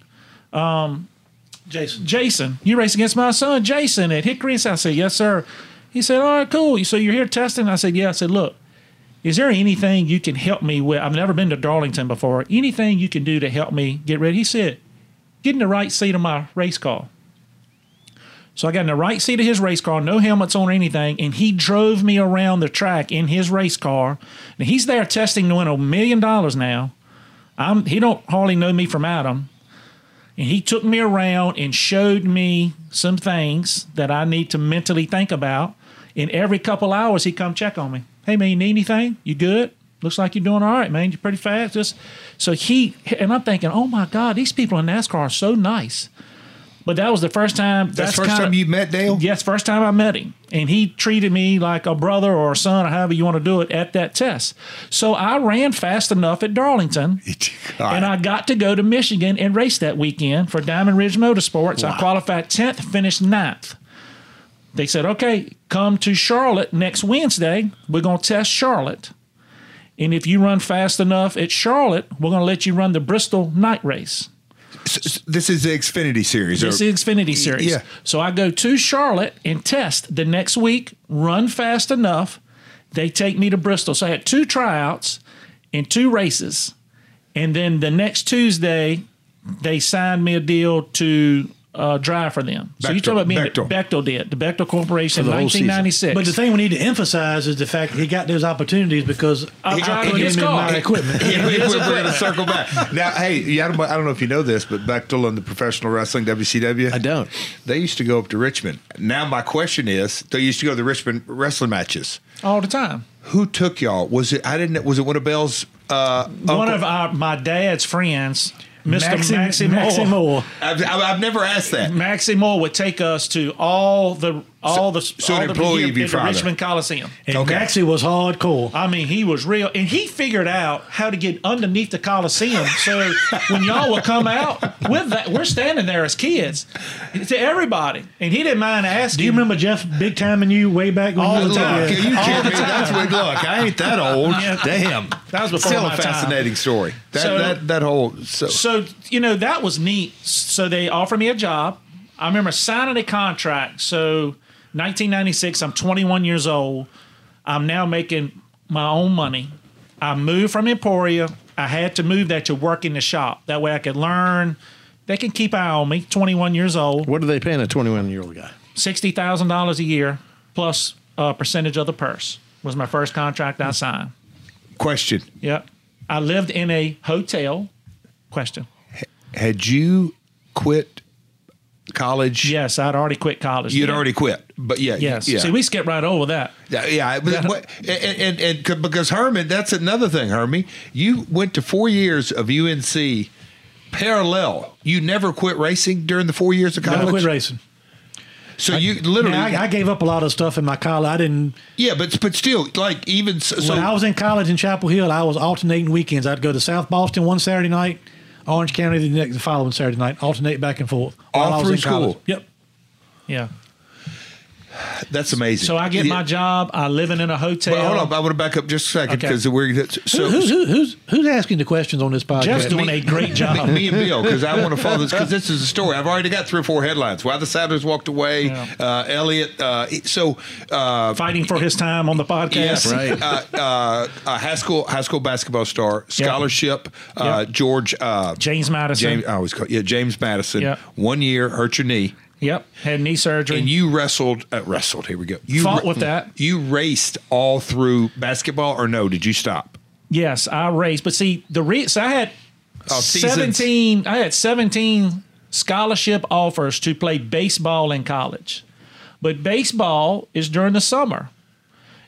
Speaker 6: um,
Speaker 3: Jason.
Speaker 6: Jason. You race against my son, Jason, at Hickory. And I said, yes, sir. He said, all right, cool. So you're here testing? I said, yeah. I said, look, is there anything you can help me with? I've never been to Darlington before. Anything you can do to help me get ready? He said, get in the right seat of my race car. So I got in the right seat of his race car, no helmets on or anything, and he drove me around the track in his race car. And he's there testing to win a million dollars now. I'm he don't hardly know me from Adam. And he took me around and showed me some things that I need to mentally think about. And every couple hours he come check on me. Hey man, you need anything? You good? Looks like you're doing all right, man. You're pretty fast. Just so he and I'm thinking, oh my God, these people in NASCAR are so nice. But that was the first time.
Speaker 5: That's,
Speaker 6: That's,
Speaker 5: the first
Speaker 6: kinda-
Speaker 5: time you met Dale?
Speaker 6: Yes, first time I met him. And he treated me like a brother or a son or however you want to do it at that test. So I ran fast enough at Darlington. (laughs) And I got to go to Michigan and race that weekend for Diamond Ridge Motorsports. I qualified 10th, finished 9th. They said, okay, come to Charlotte next Wednesday. We're going to test Charlotte. And if you run fast enough at Charlotte, we're going to let you run the Bristol night race.
Speaker 5: This is the Xfinity series.
Speaker 6: This
Speaker 5: or-
Speaker 6: is the Xfinity Series.
Speaker 5: yeah.
Speaker 6: So I go to Charlotte and test the next week, run fast enough. They take me to Bristol. So I had two tryouts and two races. And then the next Tuesday, they signed me a deal to uh, drive for them. So you
Speaker 5: Bechtel-
Speaker 6: talking about me?
Speaker 5: Bechtel.
Speaker 6: Bechtel did. The Bechtel Corporation in
Speaker 2: the whole season.
Speaker 6: 1996.
Speaker 3: But the thing we need to emphasize is the fact that he got those opportunities because
Speaker 6: I'm driving his
Speaker 3: in
Speaker 6: car.
Speaker 3: my equipment. (laughs)
Speaker 5: Yeah, we- we're going (laughs) to circle back. Now, hey, yeah, I don't, I don't know if you know this, but Bechtel and the professional wrestling WCW,
Speaker 2: I don't.
Speaker 5: they used to go up to Richmond. Now, my question is, they used to go to the Richmond wrestling matches.
Speaker 6: all the time.
Speaker 5: Who took y'all? Was it? I didn't. Was it one of Bell's? Uh,
Speaker 6: One
Speaker 5: uncle-
Speaker 6: of our, my dad's friends, Mr.
Speaker 3: Maxie,
Speaker 6: Maxie,
Speaker 3: Maxie
Speaker 6: Moore.
Speaker 3: Moore.
Speaker 5: I've, I've I've never asked that.
Speaker 6: Maxie Moore would take us to all the all the
Speaker 5: so
Speaker 6: all
Speaker 5: an
Speaker 6: the
Speaker 5: employee of your
Speaker 6: at the
Speaker 5: father.
Speaker 6: Richmond Coliseum.
Speaker 3: And
Speaker 5: Okay.
Speaker 3: Maxie was hardcore.
Speaker 6: I mean, he was real, and he figured out how to get underneath the Coliseum. So (laughs) when y'all would come out, with that, we're standing there as kids to everybody, and he didn't mind asking.
Speaker 3: Do you remember Jeff big time and you way back when
Speaker 6: All
Speaker 3: you
Speaker 6: the
Speaker 3: were
Speaker 6: time.
Speaker 5: Look,
Speaker 3: Yeah.
Speaker 5: you
Speaker 6: All
Speaker 5: kidding
Speaker 6: the
Speaker 5: me?
Speaker 6: time.
Speaker 5: That's what. Look, I ain't that old.
Speaker 6: Yeah.
Speaker 5: Damn.
Speaker 6: That was before
Speaker 5: Still
Speaker 6: my
Speaker 5: a
Speaker 6: time.
Speaker 5: fascinating story. That
Speaker 6: So-
Speaker 5: that that whole. So,
Speaker 6: So you know that was neat. So they offered me a job. I remember signing a contract. So 1996, I'm 21 years old. I'm now making my own money. I moved from Emporia. I had to move there to work in the shop. That way I could learn. They can keep eye on me. 21 years old.
Speaker 2: What are they paying a 21 year old guy?
Speaker 6: sixty thousand dollars a year plus a percentage of the purse was my first contract I signed.
Speaker 5: question:
Speaker 6: Yep. I lived in a hotel. Question.
Speaker 5: Had you quit college?
Speaker 6: Yes, I'd already quit college.
Speaker 5: You'd
Speaker 6: then.
Speaker 5: already quit, but yeah,
Speaker 6: Yes.
Speaker 5: yeah.
Speaker 6: See, we skipped right over that.
Speaker 5: Yeah, yeah, but (laughs) what, and, and, and because Herman, that's another thing, Herman. You went to four years of UNC parallel. You never quit racing during the four years of college.
Speaker 3: Never quit racing.
Speaker 5: So you literally,
Speaker 3: I, I gave up a lot of stuff in my college. I didn't.
Speaker 5: yeah, but but still, like even so, so
Speaker 3: when I was in college in Chapel Hill, I was alternating weekends. I'd go to South Boston one Saturday night, Orange County the next the following Saturday night, alternate back and forth.
Speaker 5: All
Speaker 3: while I was
Speaker 5: through
Speaker 3: in college.
Speaker 5: school?
Speaker 3: Yep.
Speaker 6: Yeah.
Speaker 5: That's amazing.
Speaker 6: So I get
Speaker 5: Yeah.
Speaker 6: my job. I living in a hotel.
Speaker 5: Well, hold on. I want to back up just a second
Speaker 6: Okay.
Speaker 5: because we're so.
Speaker 3: Who, who, who's who's asking the questions on this podcast?
Speaker 6: Jeff's doing a great (laughs) job.
Speaker 5: Me, me and Bill, because I want to follow this because this is a story. I've already got three or four headlines. Why the Sadlers walked away.
Speaker 6: Yeah.
Speaker 5: Uh, Elliott. Uh, so uh,
Speaker 6: fighting for his time on the podcast.
Speaker 5: Yes, right. Uh, uh, high school high school basketball star, scholarship. Uh,
Speaker 6: Yep.
Speaker 5: George uh,
Speaker 6: James Madison.
Speaker 5: James. I always call yeah James Madison.
Speaker 6: Yep.
Speaker 5: One year hurt your knee,
Speaker 6: Yep. Had knee surgery.
Speaker 5: and you wrestled. Uh, wrestled. Here we go. You
Speaker 6: Fought with that.
Speaker 5: You raced all through basketball, or no? Did you stop?
Speaker 6: Yes, I raced, but see the re- so I had
Speaker 5: Oh, seasons.
Speaker 6: seventeen. I had seventeen scholarship offers to play baseball in college, but baseball is during the summer,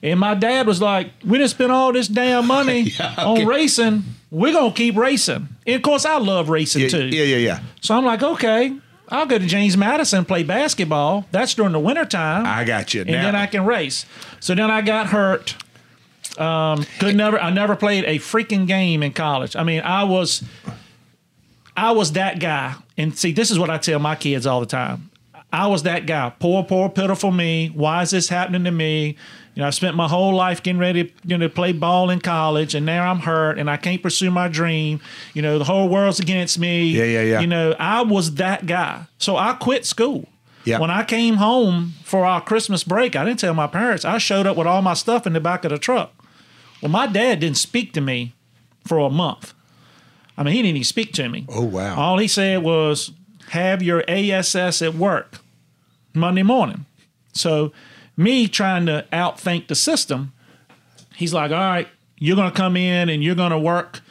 Speaker 6: and my dad was like, "We didn't spend all this damn money (laughs)
Speaker 5: Yeah, okay.
Speaker 6: on racing. We're gonna keep racing." And of course, I love racing
Speaker 5: Yeah,
Speaker 6: too.
Speaker 5: yeah, yeah, yeah.
Speaker 6: So I'm like, okay, I'll go to James Madison play basketball. That's during the wintertime.
Speaker 5: I got you.
Speaker 6: and
Speaker 5: Now-
Speaker 6: then I can race. So then I got hurt. Um, could never. I never played a freaking game in college. I mean, I was, I was that guy. And see, this is what I tell my kids all the time. I was that guy. Poor, poor, pitiful me. Why is this happening to me? You know, I spent my whole life getting ready, you know, to play ball in college, and now I'm hurt, and I can't pursue my dream. You know, the whole world's against me.
Speaker 5: Yeah, yeah, yeah.
Speaker 6: You know, I was that guy. So I quit school.
Speaker 5: Yeah.
Speaker 6: When I came home for our Christmas break, I didn't tell my parents. I showed up with all my stuff in the back of the truck. Well, my dad didn't speak to me for a month. I mean, he didn't even speak to me.
Speaker 5: Oh, wow.
Speaker 6: All he said was, "Have your ASS at work Monday morning." So, me trying to outthink the system, he's like, "All right, you're going to come in and you're going to work.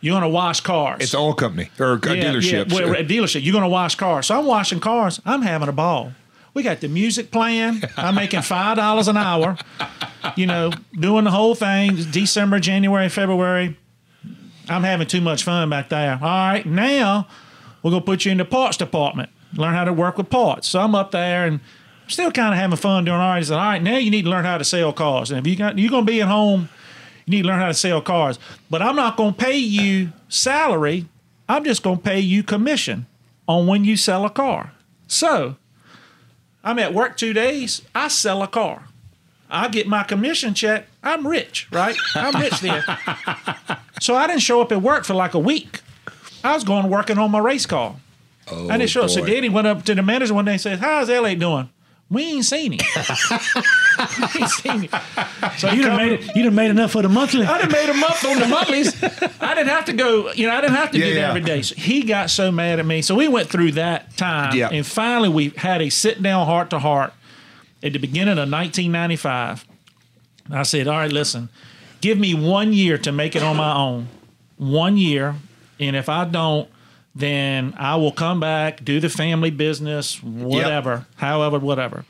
Speaker 6: You're going to wash cars."
Speaker 5: It's all company or a dealership.
Speaker 6: Yeah, well, a dealership. You're going to wash cars. So I'm washing cars. I'm having a ball. We got the music playing. I'm making five dollars an hour. You know, doing the whole thing. December, January, February. I'm having too much fun back there. All right, now we're gonna put you in the parts department. Learn how to work with parts. So I'm up there and still kind of having fun doing all right. He said, all right, now you need to learn how to sell cars. And if you got you're gonna be at home, you need to learn how to sell cars. But I'm not gonna pay you salary. I'm just gonna pay you commission on when you sell a car. So I'm at work two days. I sell a car. I get my commission check. I'm rich, right? I'm rich there. (laughs) so I didn't show up at work for like a week. I was going working on my race car. I didn't oh, show up. So
Speaker 5: boy.
Speaker 6: Daddy went up to the manager one day and said, "How's LA doing?" We ain't seen him. (laughs) (laughs) we ain't seen him. So
Speaker 3: You done made it. You done made enough for the monthly.
Speaker 6: I done made a month on the (laughs) monthlies. I didn't have to go, you know, I didn't have to
Speaker 5: Yeah,
Speaker 6: do that
Speaker 5: yeah.
Speaker 6: every day. So he got so mad at me. So we went through that time.
Speaker 5: Yeah.
Speaker 6: And finally we had a sit down heart to heart at the beginning of 1995. I said, All right, listen, give me one year to make it on my own. One year. And if I don't, then I will come back, do the family business, whatever, however, whatever.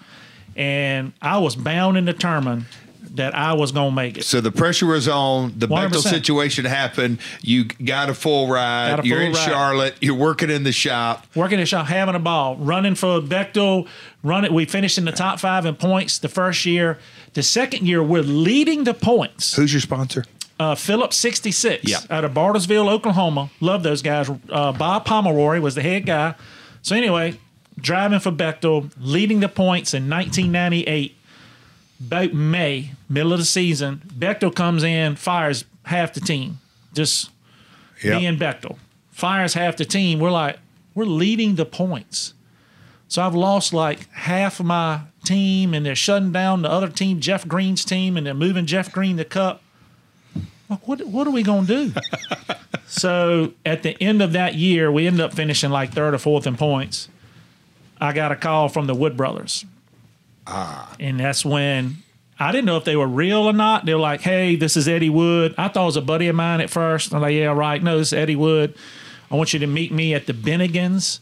Speaker 6: And I was bound and determined that I was going to make it.
Speaker 5: So the pressure was on. The Bechtel
Speaker 6: 100%.
Speaker 5: situation happened. You got a full ride.
Speaker 6: Got a
Speaker 5: You're in
Speaker 6: ride.
Speaker 5: Charlotte. You're working in the shop.
Speaker 6: working in the shop, having a ball, running for Bechtel, running. We finished in the top five in points the first year. The second year, we're leading the points.
Speaker 5: Who's your sponsor?
Speaker 6: Uh, Phillips 66
Speaker 5: Yeah.
Speaker 6: out of Bartlesville, Oklahoma. Love those guys. Uh, Bob Pomeroy was the head guy. So, anyway, driving for Bechtel, leading the points in 1998. About May, middle of the season, Bechtel comes in, fires half the team. Just me and Bechtel. Fires half the team. We're like, we're leading the points. So I've lost like half of my team, and they're shutting down the other team, Jeff Green's team, and they're moving Jeff Green the cup. Like, what what are we gonna do? (laughs) so at the end of that year, we ended up finishing like third or fourth in points. I got a call from the Wood Brothers. Ah. And that's when I didn't know if they were real or not. They were like, hey, this is Eddie Wood. I thought it was a buddy of mine at first. I'm like, yeah, right. No, this is Eddie Wood. I want you to meet me at the Bennigan's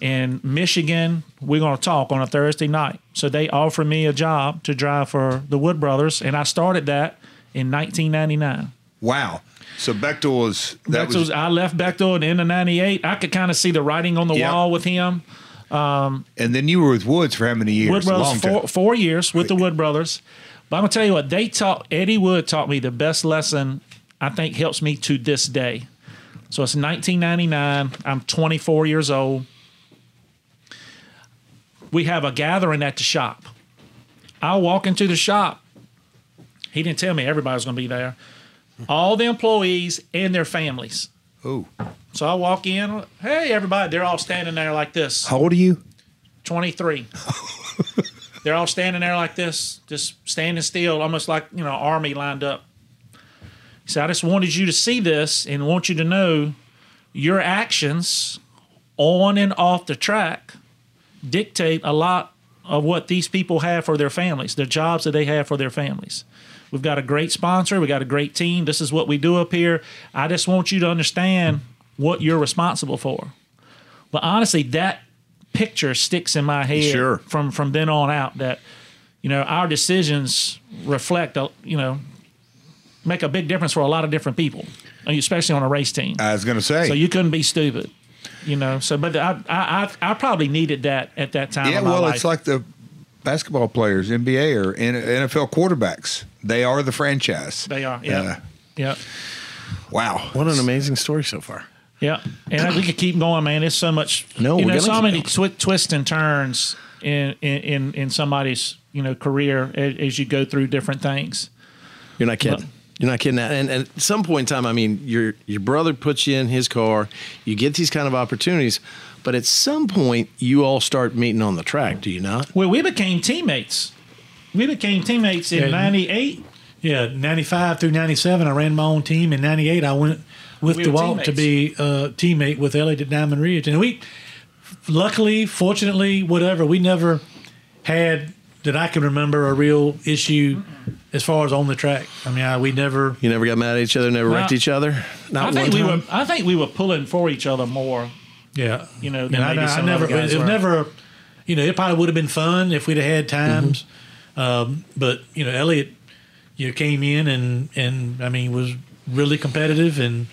Speaker 6: in Michigan. We're going to talk on a Thursday night. So they offered me a job to drive for the Wood Brothers. And I started that in 1999.
Speaker 5: Wow. So Bechtel was that
Speaker 6: Bechtel's,
Speaker 5: was
Speaker 6: I left Bechtel at the end of 98. I could kind of see the writing on the
Speaker 5: Yeah.
Speaker 6: wall with him.
Speaker 5: Um, and then you were with Woods for how many years?
Speaker 6: Wood Brothers four, four years with the Wood Brothers. But I'm gonna tell you what they taught. Eddie Wood taught me the best lesson. I think helps me to this day. So it's 1999. I'm 24 years old. We have a gathering at the shop. I walk into the shop. He didn't tell me everybody was going to be there. All the employees and their families.
Speaker 5: Ooh.
Speaker 6: So I walk in. Hey, everybody! They're all standing there like this.
Speaker 5: How old are you?
Speaker 6: 23. (laughs) They're all standing there like this, just standing still, almost like, you know, army lined up. He said, I just wanted you to see this and want you to know your actions on and off the track dictate a lot of what these people have for their families, the jobs that they have for their families. We've got a great sponsor, we got a great team. This is what we do up here. I just want you to understand what you're responsible for. But honestly, that picture sticks in my head
Speaker 5: Sure.
Speaker 6: from from then on out that you know our decisions reflect a you know make a big difference for a lot of different people especially on a race team
Speaker 5: I was going to say.
Speaker 6: so you couldn't be stupid you know so but I, I i probably needed that at that time
Speaker 5: yeah, well,
Speaker 6: life.
Speaker 5: it's like the basketball players, NBA or NFL quarterbacks. They are the franchise.
Speaker 6: they are yeah
Speaker 5: Uh,
Speaker 6: yeah
Speaker 5: wow.
Speaker 2: What an amazing story so far.
Speaker 6: Yeah, and we could keep going, man. There's so much.
Speaker 2: No,
Speaker 6: you
Speaker 2: we're
Speaker 6: know, so many twi- twists and turns in in in, in somebody's you know career as, as you go through different things.
Speaker 2: You're not kidding. You're not kidding. And, and at some point in time, I mean, your your brother puts you in his car. You get these kind of opportunities, but at some point, you all start meeting on the track. Do you not?
Speaker 6: Well, we became teammates. We became teammates in '98.
Speaker 3: Yeah, 95 through 97, I ran my own team. In 98, I went with
Speaker 6: We were
Speaker 3: DeWalt to be a teammate with Elliott at Diamond Ridge. And we, luckily, fortunately, whatever, we never had, that I can remember, a real issue as far as on the track. I mean, I, we never,
Speaker 2: You never got mad at each other, never wrecked each other. Not
Speaker 6: I think we
Speaker 2: time.
Speaker 6: were. I think we were pulling for each other more.
Speaker 3: yeah.
Speaker 6: You know, than
Speaker 3: I,
Speaker 6: maybe
Speaker 3: I
Speaker 6: some
Speaker 3: never,
Speaker 6: guys
Speaker 3: it was never, you know, it probably would have been fun if we'd have had times.
Speaker 6: Mm-hmm.
Speaker 3: Um, but, you know, Elliott, you know, came in and, and I mean, was really competitive and,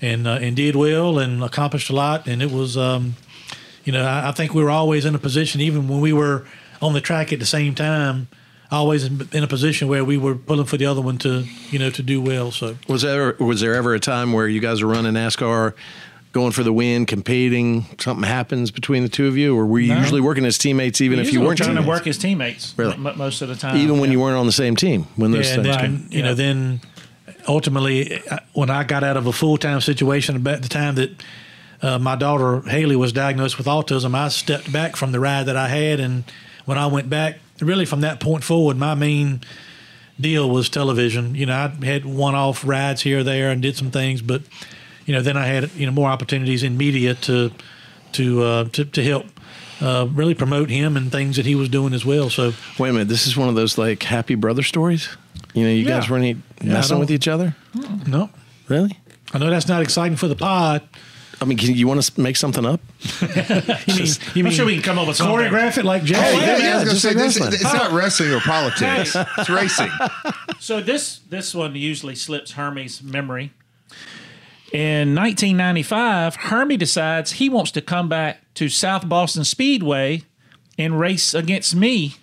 Speaker 3: and, uh, and did well and accomplished a lot. And it was, um, you know, I, I think we were always in a position, even when we were on the track at the same time, always in, in a position where we were pulling for the other one to, you know, to do well. So,
Speaker 2: Was there was there ever a time where you guys were running NASCAR, going for the win, competing? Something happens between the two of you, or were you
Speaker 6: No.
Speaker 2: usually working as teammates, even if you weren't
Speaker 6: trying to work as teammates.
Speaker 2: Really?
Speaker 6: most of the time,
Speaker 2: even when
Speaker 6: yeah.
Speaker 2: you weren't on the same team? When those
Speaker 3: yeah,
Speaker 2: things
Speaker 3: then,
Speaker 2: came?
Speaker 3: you
Speaker 6: Yeah.
Speaker 3: know, then ultimately, when I got out of a full time situation about the time that uh, my daughter Haley was diagnosed with autism, I stepped back from the ride that I had, and when I went back, really from that point forward, my main deal was television. You know, I had one off rides here or there and did some things, but you know, then I had you know more opportunities in media to to uh, to, to help. Uh, really promote him and things that he was doing as well. So
Speaker 2: Wait a minute, this is one of those like happy brother stories. You know, you guys weren't e-
Speaker 3: Yeah,
Speaker 2: messing with each other.
Speaker 3: no,
Speaker 2: Really?
Speaker 3: I know that's not exciting for the pod.
Speaker 2: I mean, can you want to make something up? (laughs)
Speaker 3: You mean, you
Speaker 6: I'm sure we can come up with something.
Speaker 3: choreograph it like Jay?
Speaker 5: Oh,
Speaker 2: yeah,
Speaker 5: yeah,
Speaker 2: yeah,
Speaker 5: I was going to say
Speaker 2: like
Speaker 5: this,
Speaker 2: wrestling.
Speaker 5: it's not wrestling or politics. it's racing. (laughs)
Speaker 6: So this this one usually slips Hermie's memory. In 1995, Hermie decides he wants to come back to South Boston Speedway and race against me.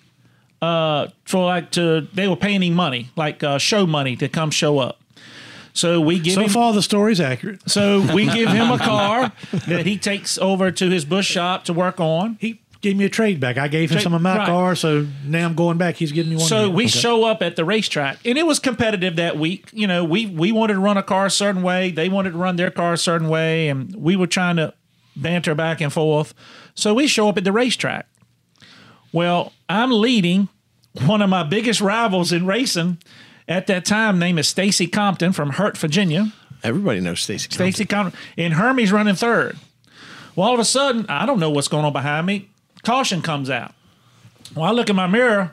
Speaker 6: Uh, for like to they were paying him money, like uh, show money to come show up. So we give
Speaker 3: So
Speaker 6: him
Speaker 3: far, the story's accurate.
Speaker 6: so we (laughs) give him a car that he takes over to his Busch shop to work on.
Speaker 3: He gave me a trade back. I gave him
Speaker 6: Trade-
Speaker 3: some of my
Speaker 6: right.
Speaker 3: car, so now I'm going back. He's getting me one.
Speaker 6: So we
Speaker 3: Okay.
Speaker 6: show up at the racetrack, and it was competitive that week. You know, we we wanted to run a car a certain way, they wanted to run their car a certain way, and we were trying to banter back and forth. So we show up at the racetrack. Well, I'm leading one of my biggest rivals in racing at that time. Name is Stacy Compton from Hurt, Virginia.
Speaker 2: Everybody knows Stacy. Compton.
Speaker 6: Stacy Compton, and Hermie's running third. Well, all of a sudden, I don't know what's going on behind me. Caution comes out. Well, I look in my mirror.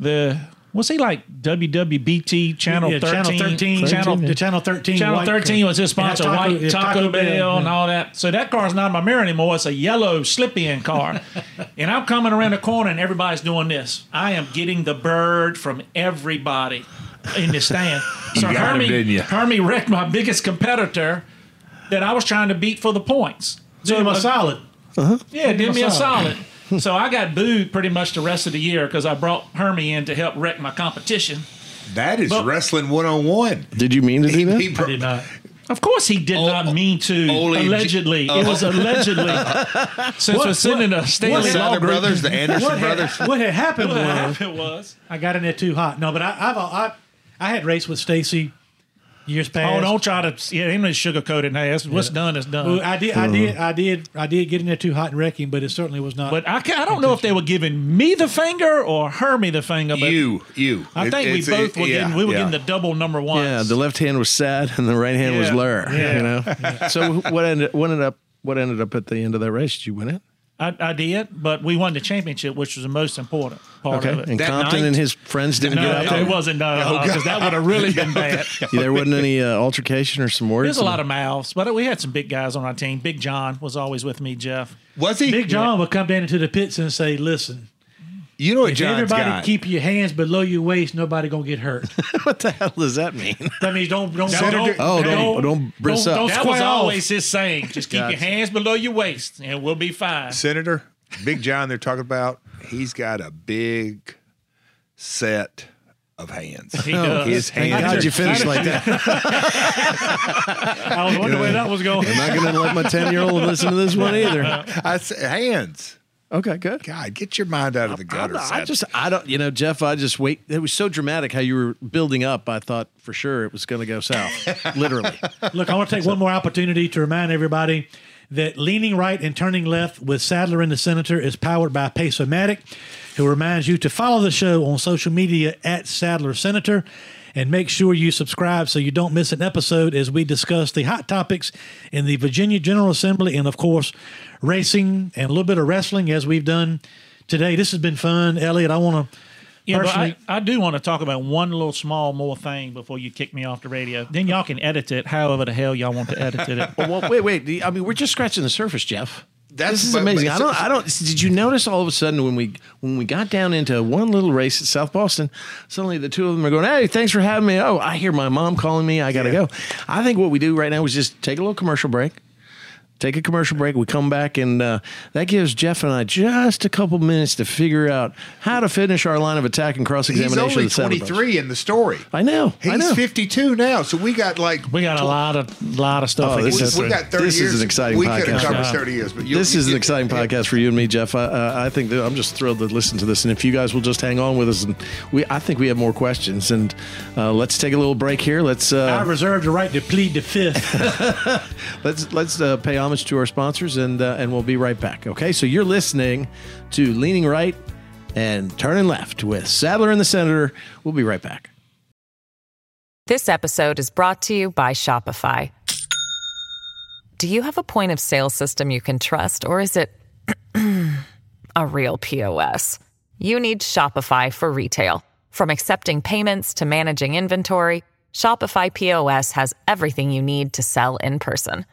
Speaker 6: The what's he like? WWBT channel
Speaker 3: Yeah,
Speaker 6: 13,
Speaker 3: channel 13,
Speaker 6: channel
Speaker 3: the channel 13,
Speaker 6: Channel 13 was his sponsor,
Speaker 3: Taco-
Speaker 6: White Taco,
Speaker 3: Taco
Speaker 6: Bell,
Speaker 3: Bell,
Speaker 6: and all that. So that car's not in my mirror anymore. It's a yellow slip-in car, (laughs) and I'm coming around the corner, and everybody's doing this. I am getting the bird from everybody in the stand. (laughs) So
Speaker 5: got him,
Speaker 6: Hermie,
Speaker 5: didn't you?
Speaker 6: Hermie wrecked my biggest competitor that I was trying to beat for the points.
Speaker 3: So
Speaker 6: Did
Speaker 3: him a uh, solid. Uh-huh.
Speaker 6: yeah, did me a
Speaker 3: solid.
Speaker 6: solid. (laughs) so I got booed pretty much the rest of the year because I brought Hermie in to help wreck my competition.
Speaker 5: That is
Speaker 6: But-
Speaker 5: wrestling 101.
Speaker 2: Did you mean to do that?
Speaker 5: He
Speaker 3: I
Speaker 5: bro-
Speaker 3: did not.
Speaker 6: Of course, he did not oh, mean to.
Speaker 5: only J-
Speaker 6: allegedly, it was oh. allegedly. (laughs) Since we're sending a Stanley Law Group-
Speaker 5: brothers, the Anderson
Speaker 3: What
Speaker 5: brothers.
Speaker 3: had, what had happened
Speaker 6: What
Speaker 3: was
Speaker 6: happened was.
Speaker 3: I got in there too hot. No, but I, I've I, I had raced with Stacy years oh, past.
Speaker 6: Oh, don't try to. Yeah, ain't no sugarcoat it. Now, That's- what's done is done.
Speaker 3: Well, I did, I uh-huh. did, I did, I did get in there too hot and wreck him, but it certainly was not.
Speaker 6: but I, ca- I don't know if they were giving me the finger or Hermie the finger. But
Speaker 5: You, you.
Speaker 6: I
Speaker 5: It-
Speaker 6: think we
Speaker 5: it's-
Speaker 6: both were
Speaker 5: yeah,
Speaker 6: getting. We were
Speaker 5: yeah.
Speaker 6: getting the double number one.
Speaker 2: Yeah, the left hand was sad and the right hand was
Speaker 6: Yeah.
Speaker 2: lure.
Speaker 6: Yeah.
Speaker 2: You know. So what ended what ended up what ended up at the end of that race? Did you win it?
Speaker 6: I, I did, but we won the championship, which was the most important part
Speaker 2: Okay.
Speaker 6: of it.
Speaker 2: And
Speaker 5: That
Speaker 2: Compton
Speaker 5: night-
Speaker 2: and his friends didn't
Speaker 6: no,
Speaker 2: get out there.
Speaker 6: it wasn't no, because that would have really been (laughs) bad.
Speaker 2: Yeah, there wasn't any uh, altercation or some words.
Speaker 6: There's a lot of mouths, but we had some big guys on our team. Big John was always with me. Jeff.
Speaker 5: Was he?
Speaker 3: Big John would come down into the pits and say, "Listen,
Speaker 5: You know what
Speaker 3: if
Speaker 5: John's
Speaker 3: everybody
Speaker 5: got?
Speaker 3: keep your hands below your waist, nobody gonna get hurt." (laughs)
Speaker 2: what the hell does that mean? (laughs)
Speaker 3: that means don't don't
Speaker 5: Senator-
Speaker 3: don't,
Speaker 2: Oh, don't don't bris
Speaker 3: don't-
Speaker 2: up.
Speaker 3: don't
Speaker 6: That was
Speaker 3: off.
Speaker 6: always his saying. Just keep
Speaker 2: Gotcha.
Speaker 6: your hands below your waist, and we'll be fine.
Speaker 5: Senator Big John, they're talking about. He's got a big set of hands.
Speaker 6: He (laughs) does.
Speaker 5: His hands.
Speaker 2: How'd you finish like that?
Speaker 3: I was wondering where that was going.
Speaker 2: I'm not going to let my 10 year old listen to this one either.
Speaker 5: I said, hands.
Speaker 2: Okay, good.
Speaker 5: God, get your mind out of the gutter.
Speaker 2: I, I
Speaker 5: Seth.
Speaker 2: just, I don't, you know, Jeff, I just wait. It was so dramatic how you were building up. I thought for sure it was going to go south. (laughs) Literally.
Speaker 3: Look, I want to take one more opportunity to remind everybody that leaning right and turning left with Sadler and the Senator is powered by Pace-O-Matic, who reminds you to follow the show on social media at Sadler Senator and make sure you subscribe so you don't miss an episode as we discuss the hot topics in the Virginia General Assembly and, of course, racing and a little bit of wrestling as we've done today. This has been fun. Elliott, I want to
Speaker 6: Yeah, but. I, I do want to talk about one little small more thing before you kick me off the radio. Then y'all can edit it however the hell y'all want to edit it. (laughs)
Speaker 2: well, wait, wait. I mean, we're just scratching the surface, Jeff.
Speaker 5: That's-
Speaker 2: this is
Speaker 5: but-
Speaker 2: amazing.
Speaker 5: but-
Speaker 2: I don't. I don't. Did you notice all of a sudden when we when we got down into one little race at South Boston, suddenly the two of them are going, "Hey, thanks for having me." Oh, I hear my mom calling me. I got to go. I think what we do right now is just take a little commercial break. Take a commercial break. We come back, and uh, that gives Jeff and I just a couple minutes to figure out how to finish our line of attack and cross examination.
Speaker 5: He's
Speaker 2: examination.
Speaker 5: only
Speaker 2: of the Sadler Bros.
Speaker 5: 23 in the story.
Speaker 2: I know. I
Speaker 5: He's
Speaker 2: know.
Speaker 5: 52 now, so we got like
Speaker 6: We got a lot of lot of stuff.
Speaker 2: Oh,
Speaker 6: to
Speaker 2: this is-
Speaker 5: we got 30
Speaker 2: This is an exciting
Speaker 5: we could have
Speaker 2: podcast.
Speaker 5: covered
Speaker 6: Yeah.
Speaker 5: 30 years, but you,
Speaker 2: this
Speaker 5: you
Speaker 2: is an exciting
Speaker 5: yeah.
Speaker 2: podcast for you and me, Jeff. I, uh, I think that I'm just thrilled to listen to this, and if you guys will just hang on with us, and we, I think we have more questions. And uh, let's take a little break here. Let's
Speaker 3: I
Speaker 2: uh,
Speaker 3: reserve the right to plead the fifth. (laughs)
Speaker 2: let's let's uh, pay to our sponsors, and uh, and we'll be right back. Okay, so you're listening to Leaning Right and Turning Left with Sadler and the Senator. We'll be right back.
Speaker 8: This episode is brought to you by Shopify. Do you have a point of sale system you can trust, or is it (clears throat) a real POS? You need Shopify for retail. From accepting payments to managing inventory, Shopify POS has everything you need to sell in person.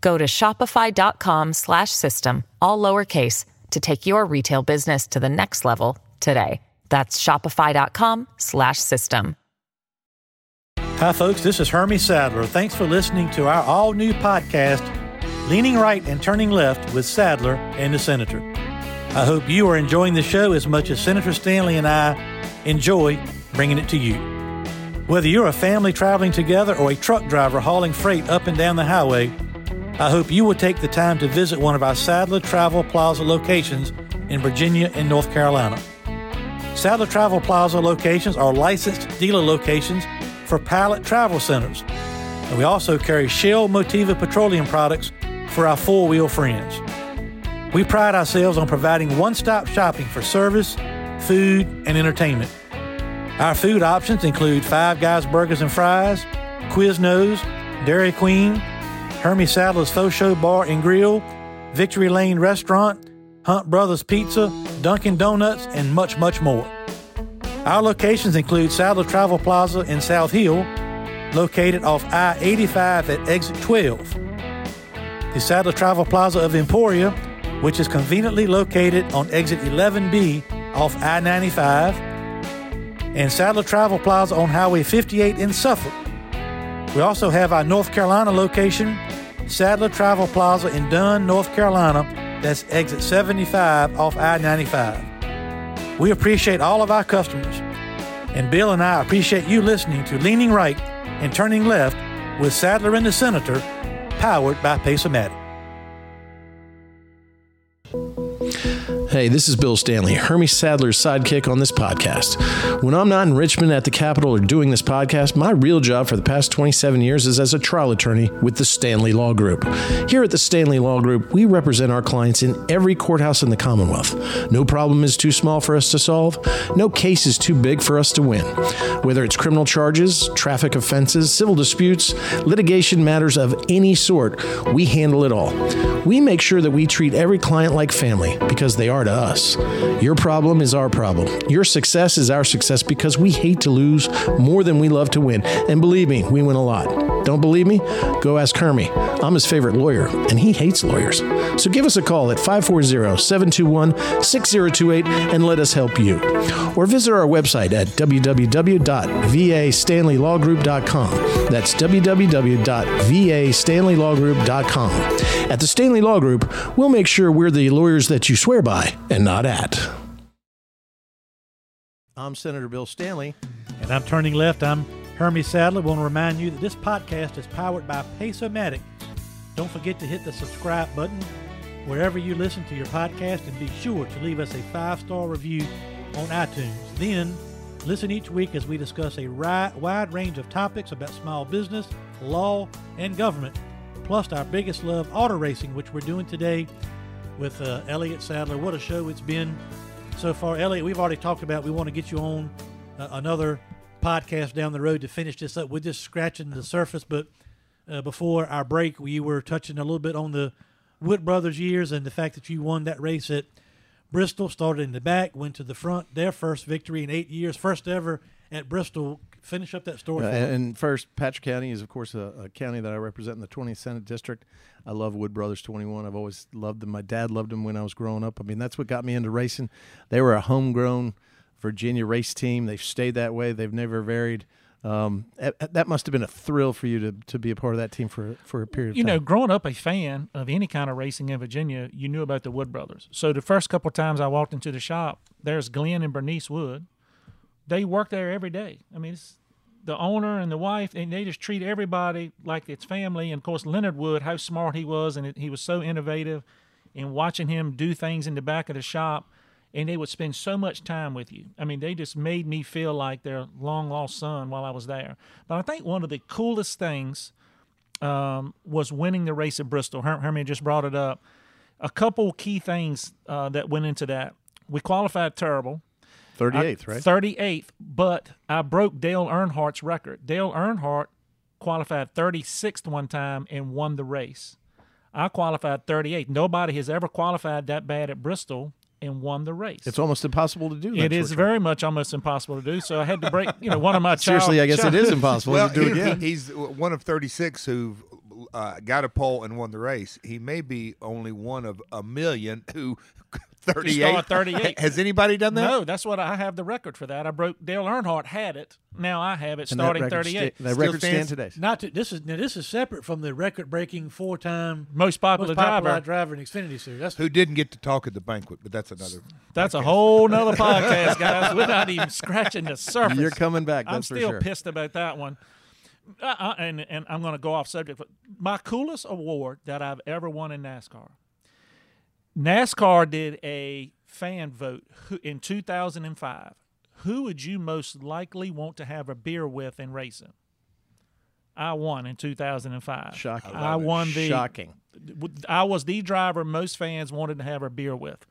Speaker 8: Go to shopify.com slash system, all lowercase, to take your retail business to the next level today. That's shopify.com slash system.
Speaker 3: Hi, folks. This is Hermie Sadler. Thanks for listening to our all new podcast, Leaning Right and Turning Left with Sadler and the Senator. I hope you are enjoying the show as much as Senator Stanley and I enjoy bringing it to you. Whether you're a family traveling together or a truck driver hauling freight up and down the highway, I hope you will take the time to visit one of our Sadler Travel Plaza locations in Virginia and North Carolina. Sadler Travel Plaza locations are licensed dealer locations for Pilot Travel Centers. And we also carry Shell Motiva petroleum products for our four wheel friends. We pride ourselves on providing one stop shopping for service, food, and entertainment. Our food options include Five Guys Burgers and Fries, Quiznos, Dairy Queen, Hermie Sadler's Faux Show Bar and Grill, Victory Lane Restaurant, Hunt Brothers Pizza, Dunkin' Donuts, and much, much more. Our locations include Sadler Travel Plaza in South Hill, located off I 85 at exit 12. The Sadler Travel Plaza of Emporia, which is conveniently located on exit 11B off I 95, and Sadler Travel Plaza on Highway 58 in Suffolk. We also have our North Carolina location, Sadler Travel Plaza in Dunn, North Carolina, that's exit 75 off I 95. We appreciate all of our customers, and Bill and I appreciate you listening to Leaning Right and Turning Left with Sadler and the Senator, powered by Pace-O-Matic.
Speaker 2: Hey, this is Bill Stanley, Hermie Sadler's sidekick on this podcast. When I'm not in Richmond at the Capitol or doing this podcast, my real job for the past 27 years is as a trial attorney with the Stanley Law Group. Here at the Stanley Law Group, we represent our clients in every courthouse in the Commonwealth. No problem is too small for us to solve, no case is too big for us to win. Whether it's criminal charges, traffic offenses, civil disputes, litigation matters of any sort, we handle it all. We make sure that we treat every client like family because they are to us. Your problem is our problem. Your success is our success because we hate to lose more than we love to win. And believe me, we win a lot. Don't believe me? Go ask Hermie. I'm his favorite lawyer, and he hates lawyers. So give us a call at 540 721 6028 and let us help you. Or visit our website at www.vastanleylawgroup.com. That's www.vastanleylawgroup.com. At the Stanley Law Group, we'll make sure we're the lawyers that you swear by and not at. I'm Senator Bill Stanley.
Speaker 3: And I'm turning left. I'm Hermie Sadler. to remind you that this podcast is powered by Pace-O-Matic. Don't forget to hit the subscribe button wherever you listen to your podcast and be sure to leave us a five star review on iTunes. Then listen each week as we discuss a wide range of topics about small business, law, and government, plus our biggest love, auto racing, which we're doing today with uh, Elliott Sadler. What a show it's been so far. Elliott, we've already talked about we want to get you on uh, another podcast down the road to finish this up. We're just scratching the surface, but uh, before our break, we were touching a little bit on the Wood Brothers years and the fact that you won that race at Bristol, started in the back, went to the front. Their first victory in eight years, first ever at Bristol. Finish up that story.
Speaker 2: Uh, and first, Patrick County is, of course, a, a county that I represent in the 20th Senate District. I love Wood Brothers 21. I've always loved them. My dad loved them when I was growing up. I mean, that's what got me into racing. They were a homegrown Virginia race team. They've stayed that way. They've never varied. Um, that, must have been a thrill for you to, to be a part of that team for for a period of
Speaker 6: you know, growing up a fan of any kind of racing in Virginia, you knew about the Wood brothers. So the first couple of times I walked into the shop, there's Glen and Bernice Wood. They work there every day. I mean, it's the owner and the wife, and they just treat everybody like it's family. And of course, Leonard Wood, how smart he was, and it, he was so innovative. And watching him do things in the back of the shop, and they would spend so much time with you. I mean, they just made me feel like their long lost son while I was there. But I think one of the coolest things um, was winning the race at Bristol. Her- Hermie just brought it up. A couple key things uh, that went into that. We qualified terrible.
Speaker 2: 38th, right?
Speaker 6: 38th, but I broke Dale Earnhardt's record. Dale Earnhardt qualified 36th one time and won the race. I qualified 38th. Nobody has ever qualified that bad at Bristol and won the race.
Speaker 2: it's almost impossible to do. that
Speaker 6: It is
Speaker 2: short
Speaker 6: very much almost impossible to do. So I had to break, you know, one of my
Speaker 2: term. (laughs) Seriously,
Speaker 6: child-
Speaker 2: I guess
Speaker 6: child-
Speaker 2: it is impossible
Speaker 5: Well,
Speaker 2: to do
Speaker 5: he-
Speaker 2: again.
Speaker 5: he's one of 36 who uh, got a pole and won the race. He may be only one of a million who 38.
Speaker 6: start 38.
Speaker 5: Has anybody done that?
Speaker 6: No, that's what I have the record for that. I broke Dale Earnhardt had it. Now I have it
Speaker 2: And
Speaker 6: starting
Speaker 2: record
Speaker 6: 38.
Speaker 2: sta- that
Speaker 5: Still
Speaker 2: record stand
Speaker 5: stands-
Speaker 2: today.
Speaker 3: Not to, this is now this is separate from the record-breaking four-time
Speaker 6: Most popular,
Speaker 3: most popular
Speaker 6: driver.
Speaker 3: driver in Xfinity Series. That's
Speaker 5: Who didn't get to talk at the banquet, but that's another.
Speaker 6: That's a whole nother (laughs) podcast, guys. We're not even scratching the surface.
Speaker 2: You're coming back. That's
Speaker 6: I'm
Speaker 2: for
Speaker 6: still
Speaker 2: sure.
Speaker 6: pissed about that one. Uh, uh, and and I'm going to go off subject. But my coolest award that I've ever won in NASCAR. NASCAR did a fan vote in 2005. Who would you most likely want to have a beer with in racing? I won in 2005.
Speaker 2: Shocking.
Speaker 6: I won the
Speaker 2: Shocking.
Speaker 6: I was the driver most fans wanted to have a beer with.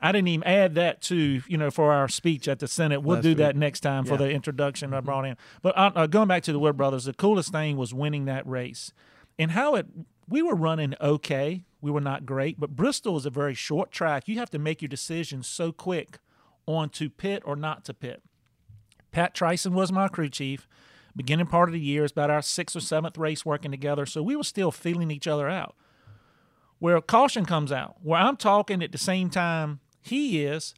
Speaker 6: I didn't even add that to you know for our speech at the Senate. We'll
Speaker 2: Last
Speaker 6: do
Speaker 2: week.
Speaker 6: that next time for the introduction I brought in. But uh, uh, going back to the Wood Brothers, the coolest thing was winning that race, and how it. We were running okay. We were not great, but Bristol is a very short track. You have to make your decisions so quick on to pit or not to pit. Pat Tryson was my crew chief. Beginning part of the year is about our sixth or seventh race working together, so we were still feeling each other out. Where caution comes out, where I'm talking at the same time he is,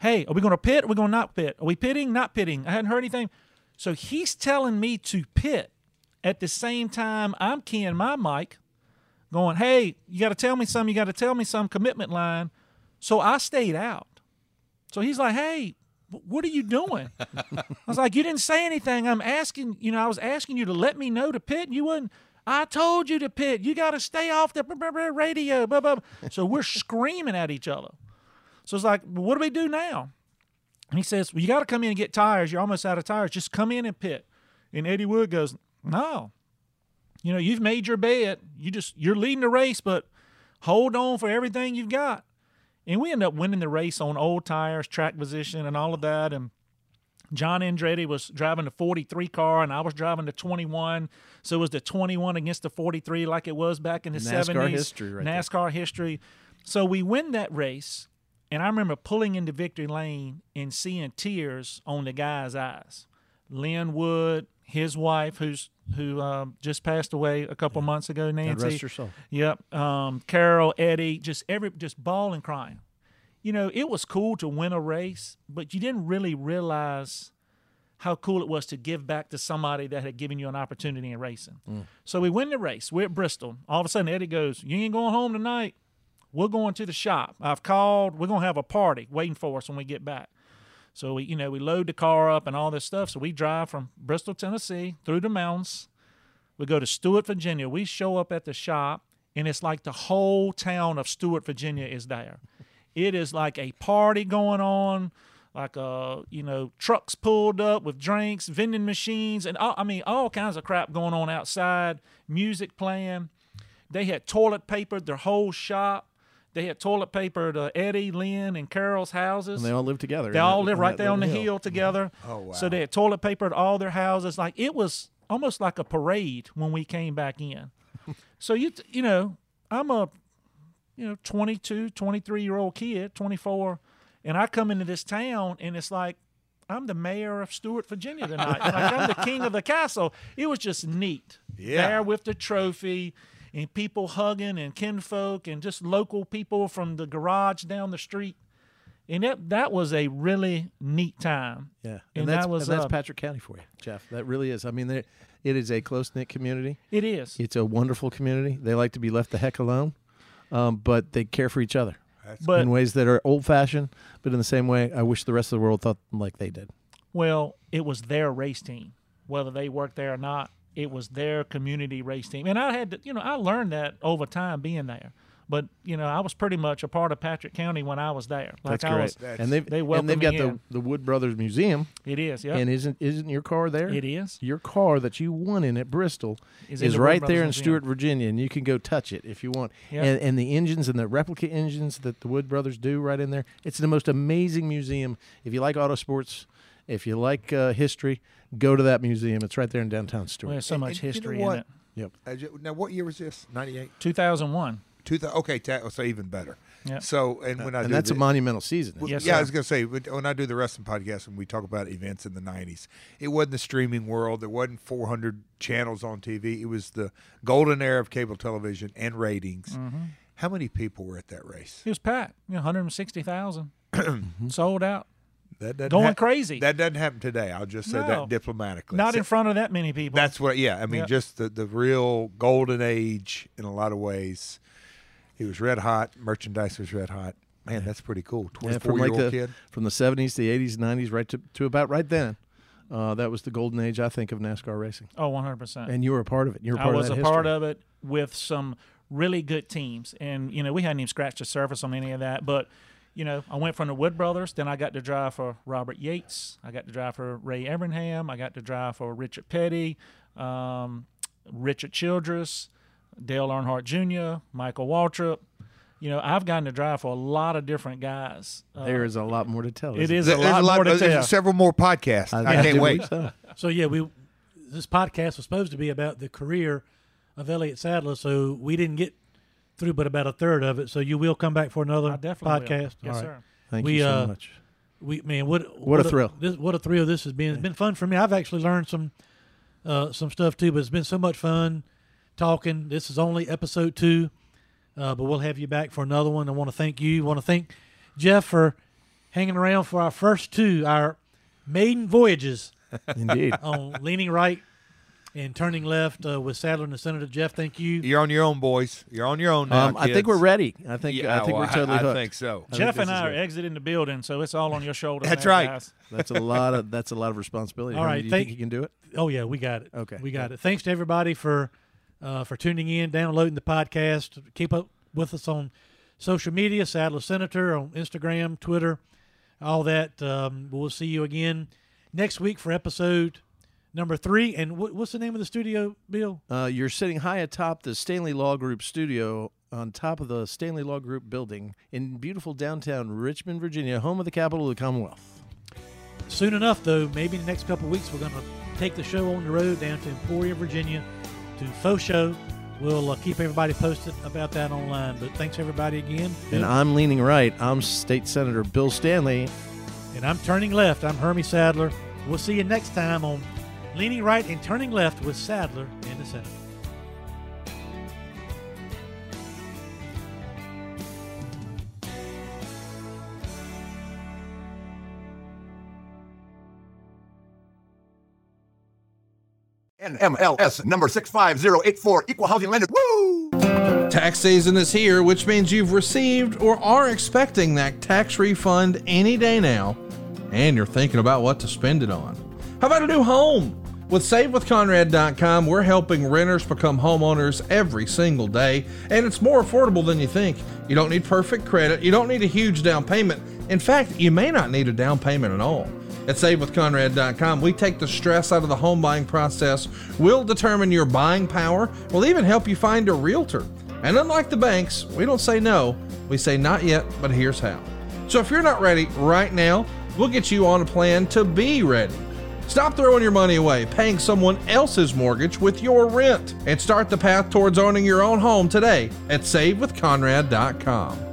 Speaker 6: hey, are we going to pit? Are we going to not pit? Are we pitting? Not pitting? I hadn't heard anything. So he's telling me to pit at the same time I'm keying my mic, going, hey, you got to tell me some, you got to tell me some commitment line. So I stayed out. So he's like, hey, what are you doing? I was like, you didn't say anything. I'm asking, you know, I was asking you to let me know to pit. And you wouldn't. I told you to pit. You got to stay off the radio. Blah, blah. blah." So we're screaming at each other. So it's like, what do we do now? And he says, well, you got to come in and get tires. You're almost out of tires. Just come in and pit. And Eddie Wood goes, no. You know, you've made your bet. You just you're leading the race, but hold on for everything you've got. And we end up winning the race on old tires, track position, and all of that. And John Andretti was driving the 43 car, and I was driving the 21. So it was the 21 against the 43, like it was back in the
Speaker 2: NASCAR
Speaker 6: 70s.
Speaker 2: history right there.
Speaker 6: NASCAR history. So we win that race, and I remember pulling into victory lane and seeing tears on the guy's eyes. Lynn Wood, his wife, who's who um, just passed away a couple months ago, Nancy.
Speaker 2: rest her soul.
Speaker 6: Yep. Um, Carol, Eddie, just every just bawling, crying. You know, it was cool to win a race, but you didn't really realize how cool it was to give back to somebody that had given you an opportunity in racing. So we win the race. We're at Bristol. All of a sudden, Eddie goes, "You ain't going home tonight. We're going to the shop. I've called. We're gonna have a party waiting for us when we get back." So we, you know, we load the car up and all this stuff. So we drive from Bristol, Tennessee, through the mountains. We go to Stuart, Virginia. We show up at the shop, and it's like the whole town of Stuart, Virginia is there. It is like a party going on, like uh, you know, trucks pulled up with drinks, vending machines, and all, I mean, all kinds of crap going on outside. Music playing. They had toilet papered their whole shop. They had toilet papered uh, Eddie, Lynn, and Carol's houses.
Speaker 2: And they all live together.
Speaker 6: They all
Speaker 2: that-
Speaker 6: live right there on the
Speaker 2: little
Speaker 6: hill together.
Speaker 5: Oh, wow.
Speaker 6: So they had toilet papered all their houses. Like it was almost like a parade when we came back in. (laughs) so you you know, I'm a you know 22, 23 year old kid, 24, and I come into this town and it's like I'm the mayor of Stuart, Virginia tonight. like I'm the king of the (laughs) castle. It was just neat.
Speaker 5: Yeah.
Speaker 6: There with the trophy and people hugging and kinfolk and just local people from the garage down the street. And that that was a really neat time.
Speaker 2: Yeah, and,
Speaker 6: And
Speaker 2: that's
Speaker 6: that was,
Speaker 2: and that's
Speaker 6: uh,
Speaker 2: Patrick County for you, Jeff. That really is. I mean, there- it is a close knit community.
Speaker 6: It is.
Speaker 2: It's a wonderful community. They like to be left the heck alone, um, but they care for each other
Speaker 6: But
Speaker 2: in ways that are old fashioned. But in the same way, I wish the rest of the world thought like they did.
Speaker 6: well, it was their race team, whether they worked there or not. It was their community race team, and I had to, you know, I learned that over time being there. But you know, I was pretty much a part of Patrick County when I was there. Like
Speaker 2: That's
Speaker 6: I
Speaker 2: great.
Speaker 6: was,
Speaker 2: and they've
Speaker 6: they
Speaker 2: and they've got
Speaker 6: me
Speaker 2: the, the Wood Brothers Museum.
Speaker 6: It is, yeah.
Speaker 2: And isn't isn't your car there?
Speaker 6: It is.
Speaker 2: Your car that you won in at Bristol
Speaker 6: Is
Speaker 2: is,
Speaker 6: the
Speaker 2: right
Speaker 6: Brothers
Speaker 2: there in
Speaker 6: Museum.
Speaker 2: Stuart, Virginia, and you can go touch it if you want.
Speaker 6: Yeah.
Speaker 2: And, and the engines and the replica engines that the Wood Brothers do right in there. It's the most amazing museum. If you like auto sports, if you like uh, history, go to that museum. It's right there in downtown Stuart.
Speaker 6: Well, there's so
Speaker 5: And-
Speaker 6: much
Speaker 5: and you know
Speaker 6: history in it.
Speaker 2: Yep.
Speaker 5: Uh, Now, what year was this? 98?
Speaker 6: 2001.
Speaker 5: Two thou- okay, ta- so even better.
Speaker 6: Yeah.
Speaker 5: So, and when I
Speaker 2: and
Speaker 5: do
Speaker 2: that's a monumental season.
Speaker 5: Well,
Speaker 6: Yes,
Speaker 5: yeah, I was going to say when when I do the wrestling podcast and we talk about events in the '90s, it wasn't the streaming world. There wasn't 400 channels on TV. It was the golden era of cable television and ratings.
Speaker 6: Mm-hmm.
Speaker 5: How many people were at that race?
Speaker 6: It was packed. You know, 160,000 (clears throat) sold out.
Speaker 5: That doesn't
Speaker 6: Going
Speaker 5: hap-
Speaker 6: crazy.
Speaker 5: That doesn't happen today. I'll just say
Speaker 6: No.
Speaker 5: that diplomatically.
Speaker 6: Not
Speaker 5: So-
Speaker 6: in front of that many people.
Speaker 5: That's what. Yeah, I mean,
Speaker 6: Yeah.
Speaker 5: just the the real golden age in a lot of ways. He was red hot. Merchandise was red hot. Man, that's pretty cool.
Speaker 2: Yeah,
Speaker 5: Twenty
Speaker 2: from
Speaker 5: year
Speaker 2: like
Speaker 5: old
Speaker 2: the
Speaker 5: kid.
Speaker 2: from the 70s, the 80s, 90s, right to, to about right then. Uh, that was the golden age, I think, of NASCAR racing,
Speaker 6: oh, 100%.
Speaker 2: and you were a part of it. You were
Speaker 6: I was
Speaker 2: of
Speaker 6: a
Speaker 2: that
Speaker 6: part of it with some really good teams, and you know we hadn't even scratched the surface on any of that. But you know, I went from the Wood Brothers, then I got to drive for Robert Yates, I got to drive for Ray Evernham, I got to drive for Richard Petty, um, Richard Childress, Dale Earnhardt Jr., Michael Waltrip. You know, I've gotten to drive for a lot of different guys. Uh,
Speaker 2: There is a lot more to tell. Us.
Speaker 6: It
Speaker 2: isn't
Speaker 6: is
Speaker 5: There-
Speaker 6: a lot, more to
Speaker 5: there's
Speaker 6: tell.
Speaker 5: several more podcasts. I,
Speaker 2: do
Speaker 5: can't wait.
Speaker 2: so.
Speaker 3: So yeah, we this podcast was supposed to be about the career of Elliott Sadler, so we didn't get through but about a third of it. So you will come back for another
Speaker 6: I definitely will.
Speaker 3: podcast.
Speaker 6: Yes,
Speaker 3: All right.
Speaker 6: sir.
Speaker 2: Thank
Speaker 3: We,
Speaker 2: you so
Speaker 3: uh,
Speaker 2: much.
Speaker 3: We man, what
Speaker 2: What a thrill.
Speaker 3: This, what a thrill this has been. It's been fun for me. I've actually learned some uh, some stuff too, but it's been so much fun talking. This is only episode two, uh, but we'll have you back for another one. I want to thank you. I want to thank Jeff for hanging around for our first two, our maiden voyages (laughs)
Speaker 2: Indeed.
Speaker 3: on Leaning Right and turning left uh, with Sadler and the Senator. Jeff, thank you.
Speaker 5: You're on your own, boys. You're on your own now.
Speaker 2: Um, I think we're ready. I think
Speaker 5: Yeah,
Speaker 2: I think
Speaker 5: well,
Speaker 2: we're totally
Speaker 5: I,
Speaker 2: hooked.
Speaker 5: think so.
Speaker 2: I
Speaker 6: Jeff
Speaker 2: this
Speaker 6: and I are
Speaker 2: good.
Speaker 6: exiting the building, so it's all on your shoulders.
Speaker 5: That's
Speaker 6: now,
Speaker 5: right.
Speaker 6: guys. (laughs)
Speaker 2: That's a lot of that's a lot of responsibility.
Speaker 3: All right, Herman,
Speaker 2: do you
Speaker 3: thank-
Speaker 2: think you can do it?
Speaker 3: Oh yeah, we got it.
Speaker 2: Okay,
Speaker 3: we got
Speaker 2: good.
Speaker 3: it. Thanks to everybody for uh, for tuning in, downloading the podcast. Keep up with us on social media, Sadler Senator on Instagram, Twitter, all that. Um, we'll see you again next week for episode number three. And what, what's the name of the studio, Bill?
Speaker 2: Uh, you're sitting high atop the Stanley Law Group studio on top of the Stanley Law Group building in beautiful downtown Richmond, Virginia, home of the capital of the Commonwealth.
Speaker 3: Soon enough, though, maybe in the next couple weeks, we're going to take the show on the road down to Emporia, Virginia, to Faux Show. We'll uh, keep everybody posted about that online. But thanks everybody again.
Speaker 2: And I'm leaning right. I'm State Senator Bill Stanley.
Speaker 3: And I'm turning left. I'm Hermie Sadler. We'll see you next time on Leaning Right and Turning Left with Sadler and the Senator.
Speaker 9: NMLS number 65084, equal housing lender. Woo!
Speaker 7: Tax season is here, which means you've received or are expecting that tax refund any day now, and you're thinking about what to spend it on. How about a new home? With SaveWithConrad.com, we're helping renters become homeowners every single day, and it's more affordable than you think. You don't need perfect credit, you don't need a huge down payment. In fact, you may not need a down payment at all. At SaveWithConrad.com, we take the stress out of the home buying process. We'll determine your buying power. We'll even help you find a realtor. And unlike the banks, we don't say no, we say not yet, but here's how. So if you're not ready right now, we'll get you on a plan to be ready. Stop throwing your money away, paying someone else's mortgage with your rent, and start the path towards owning your own home today at SaveWithConrad.com.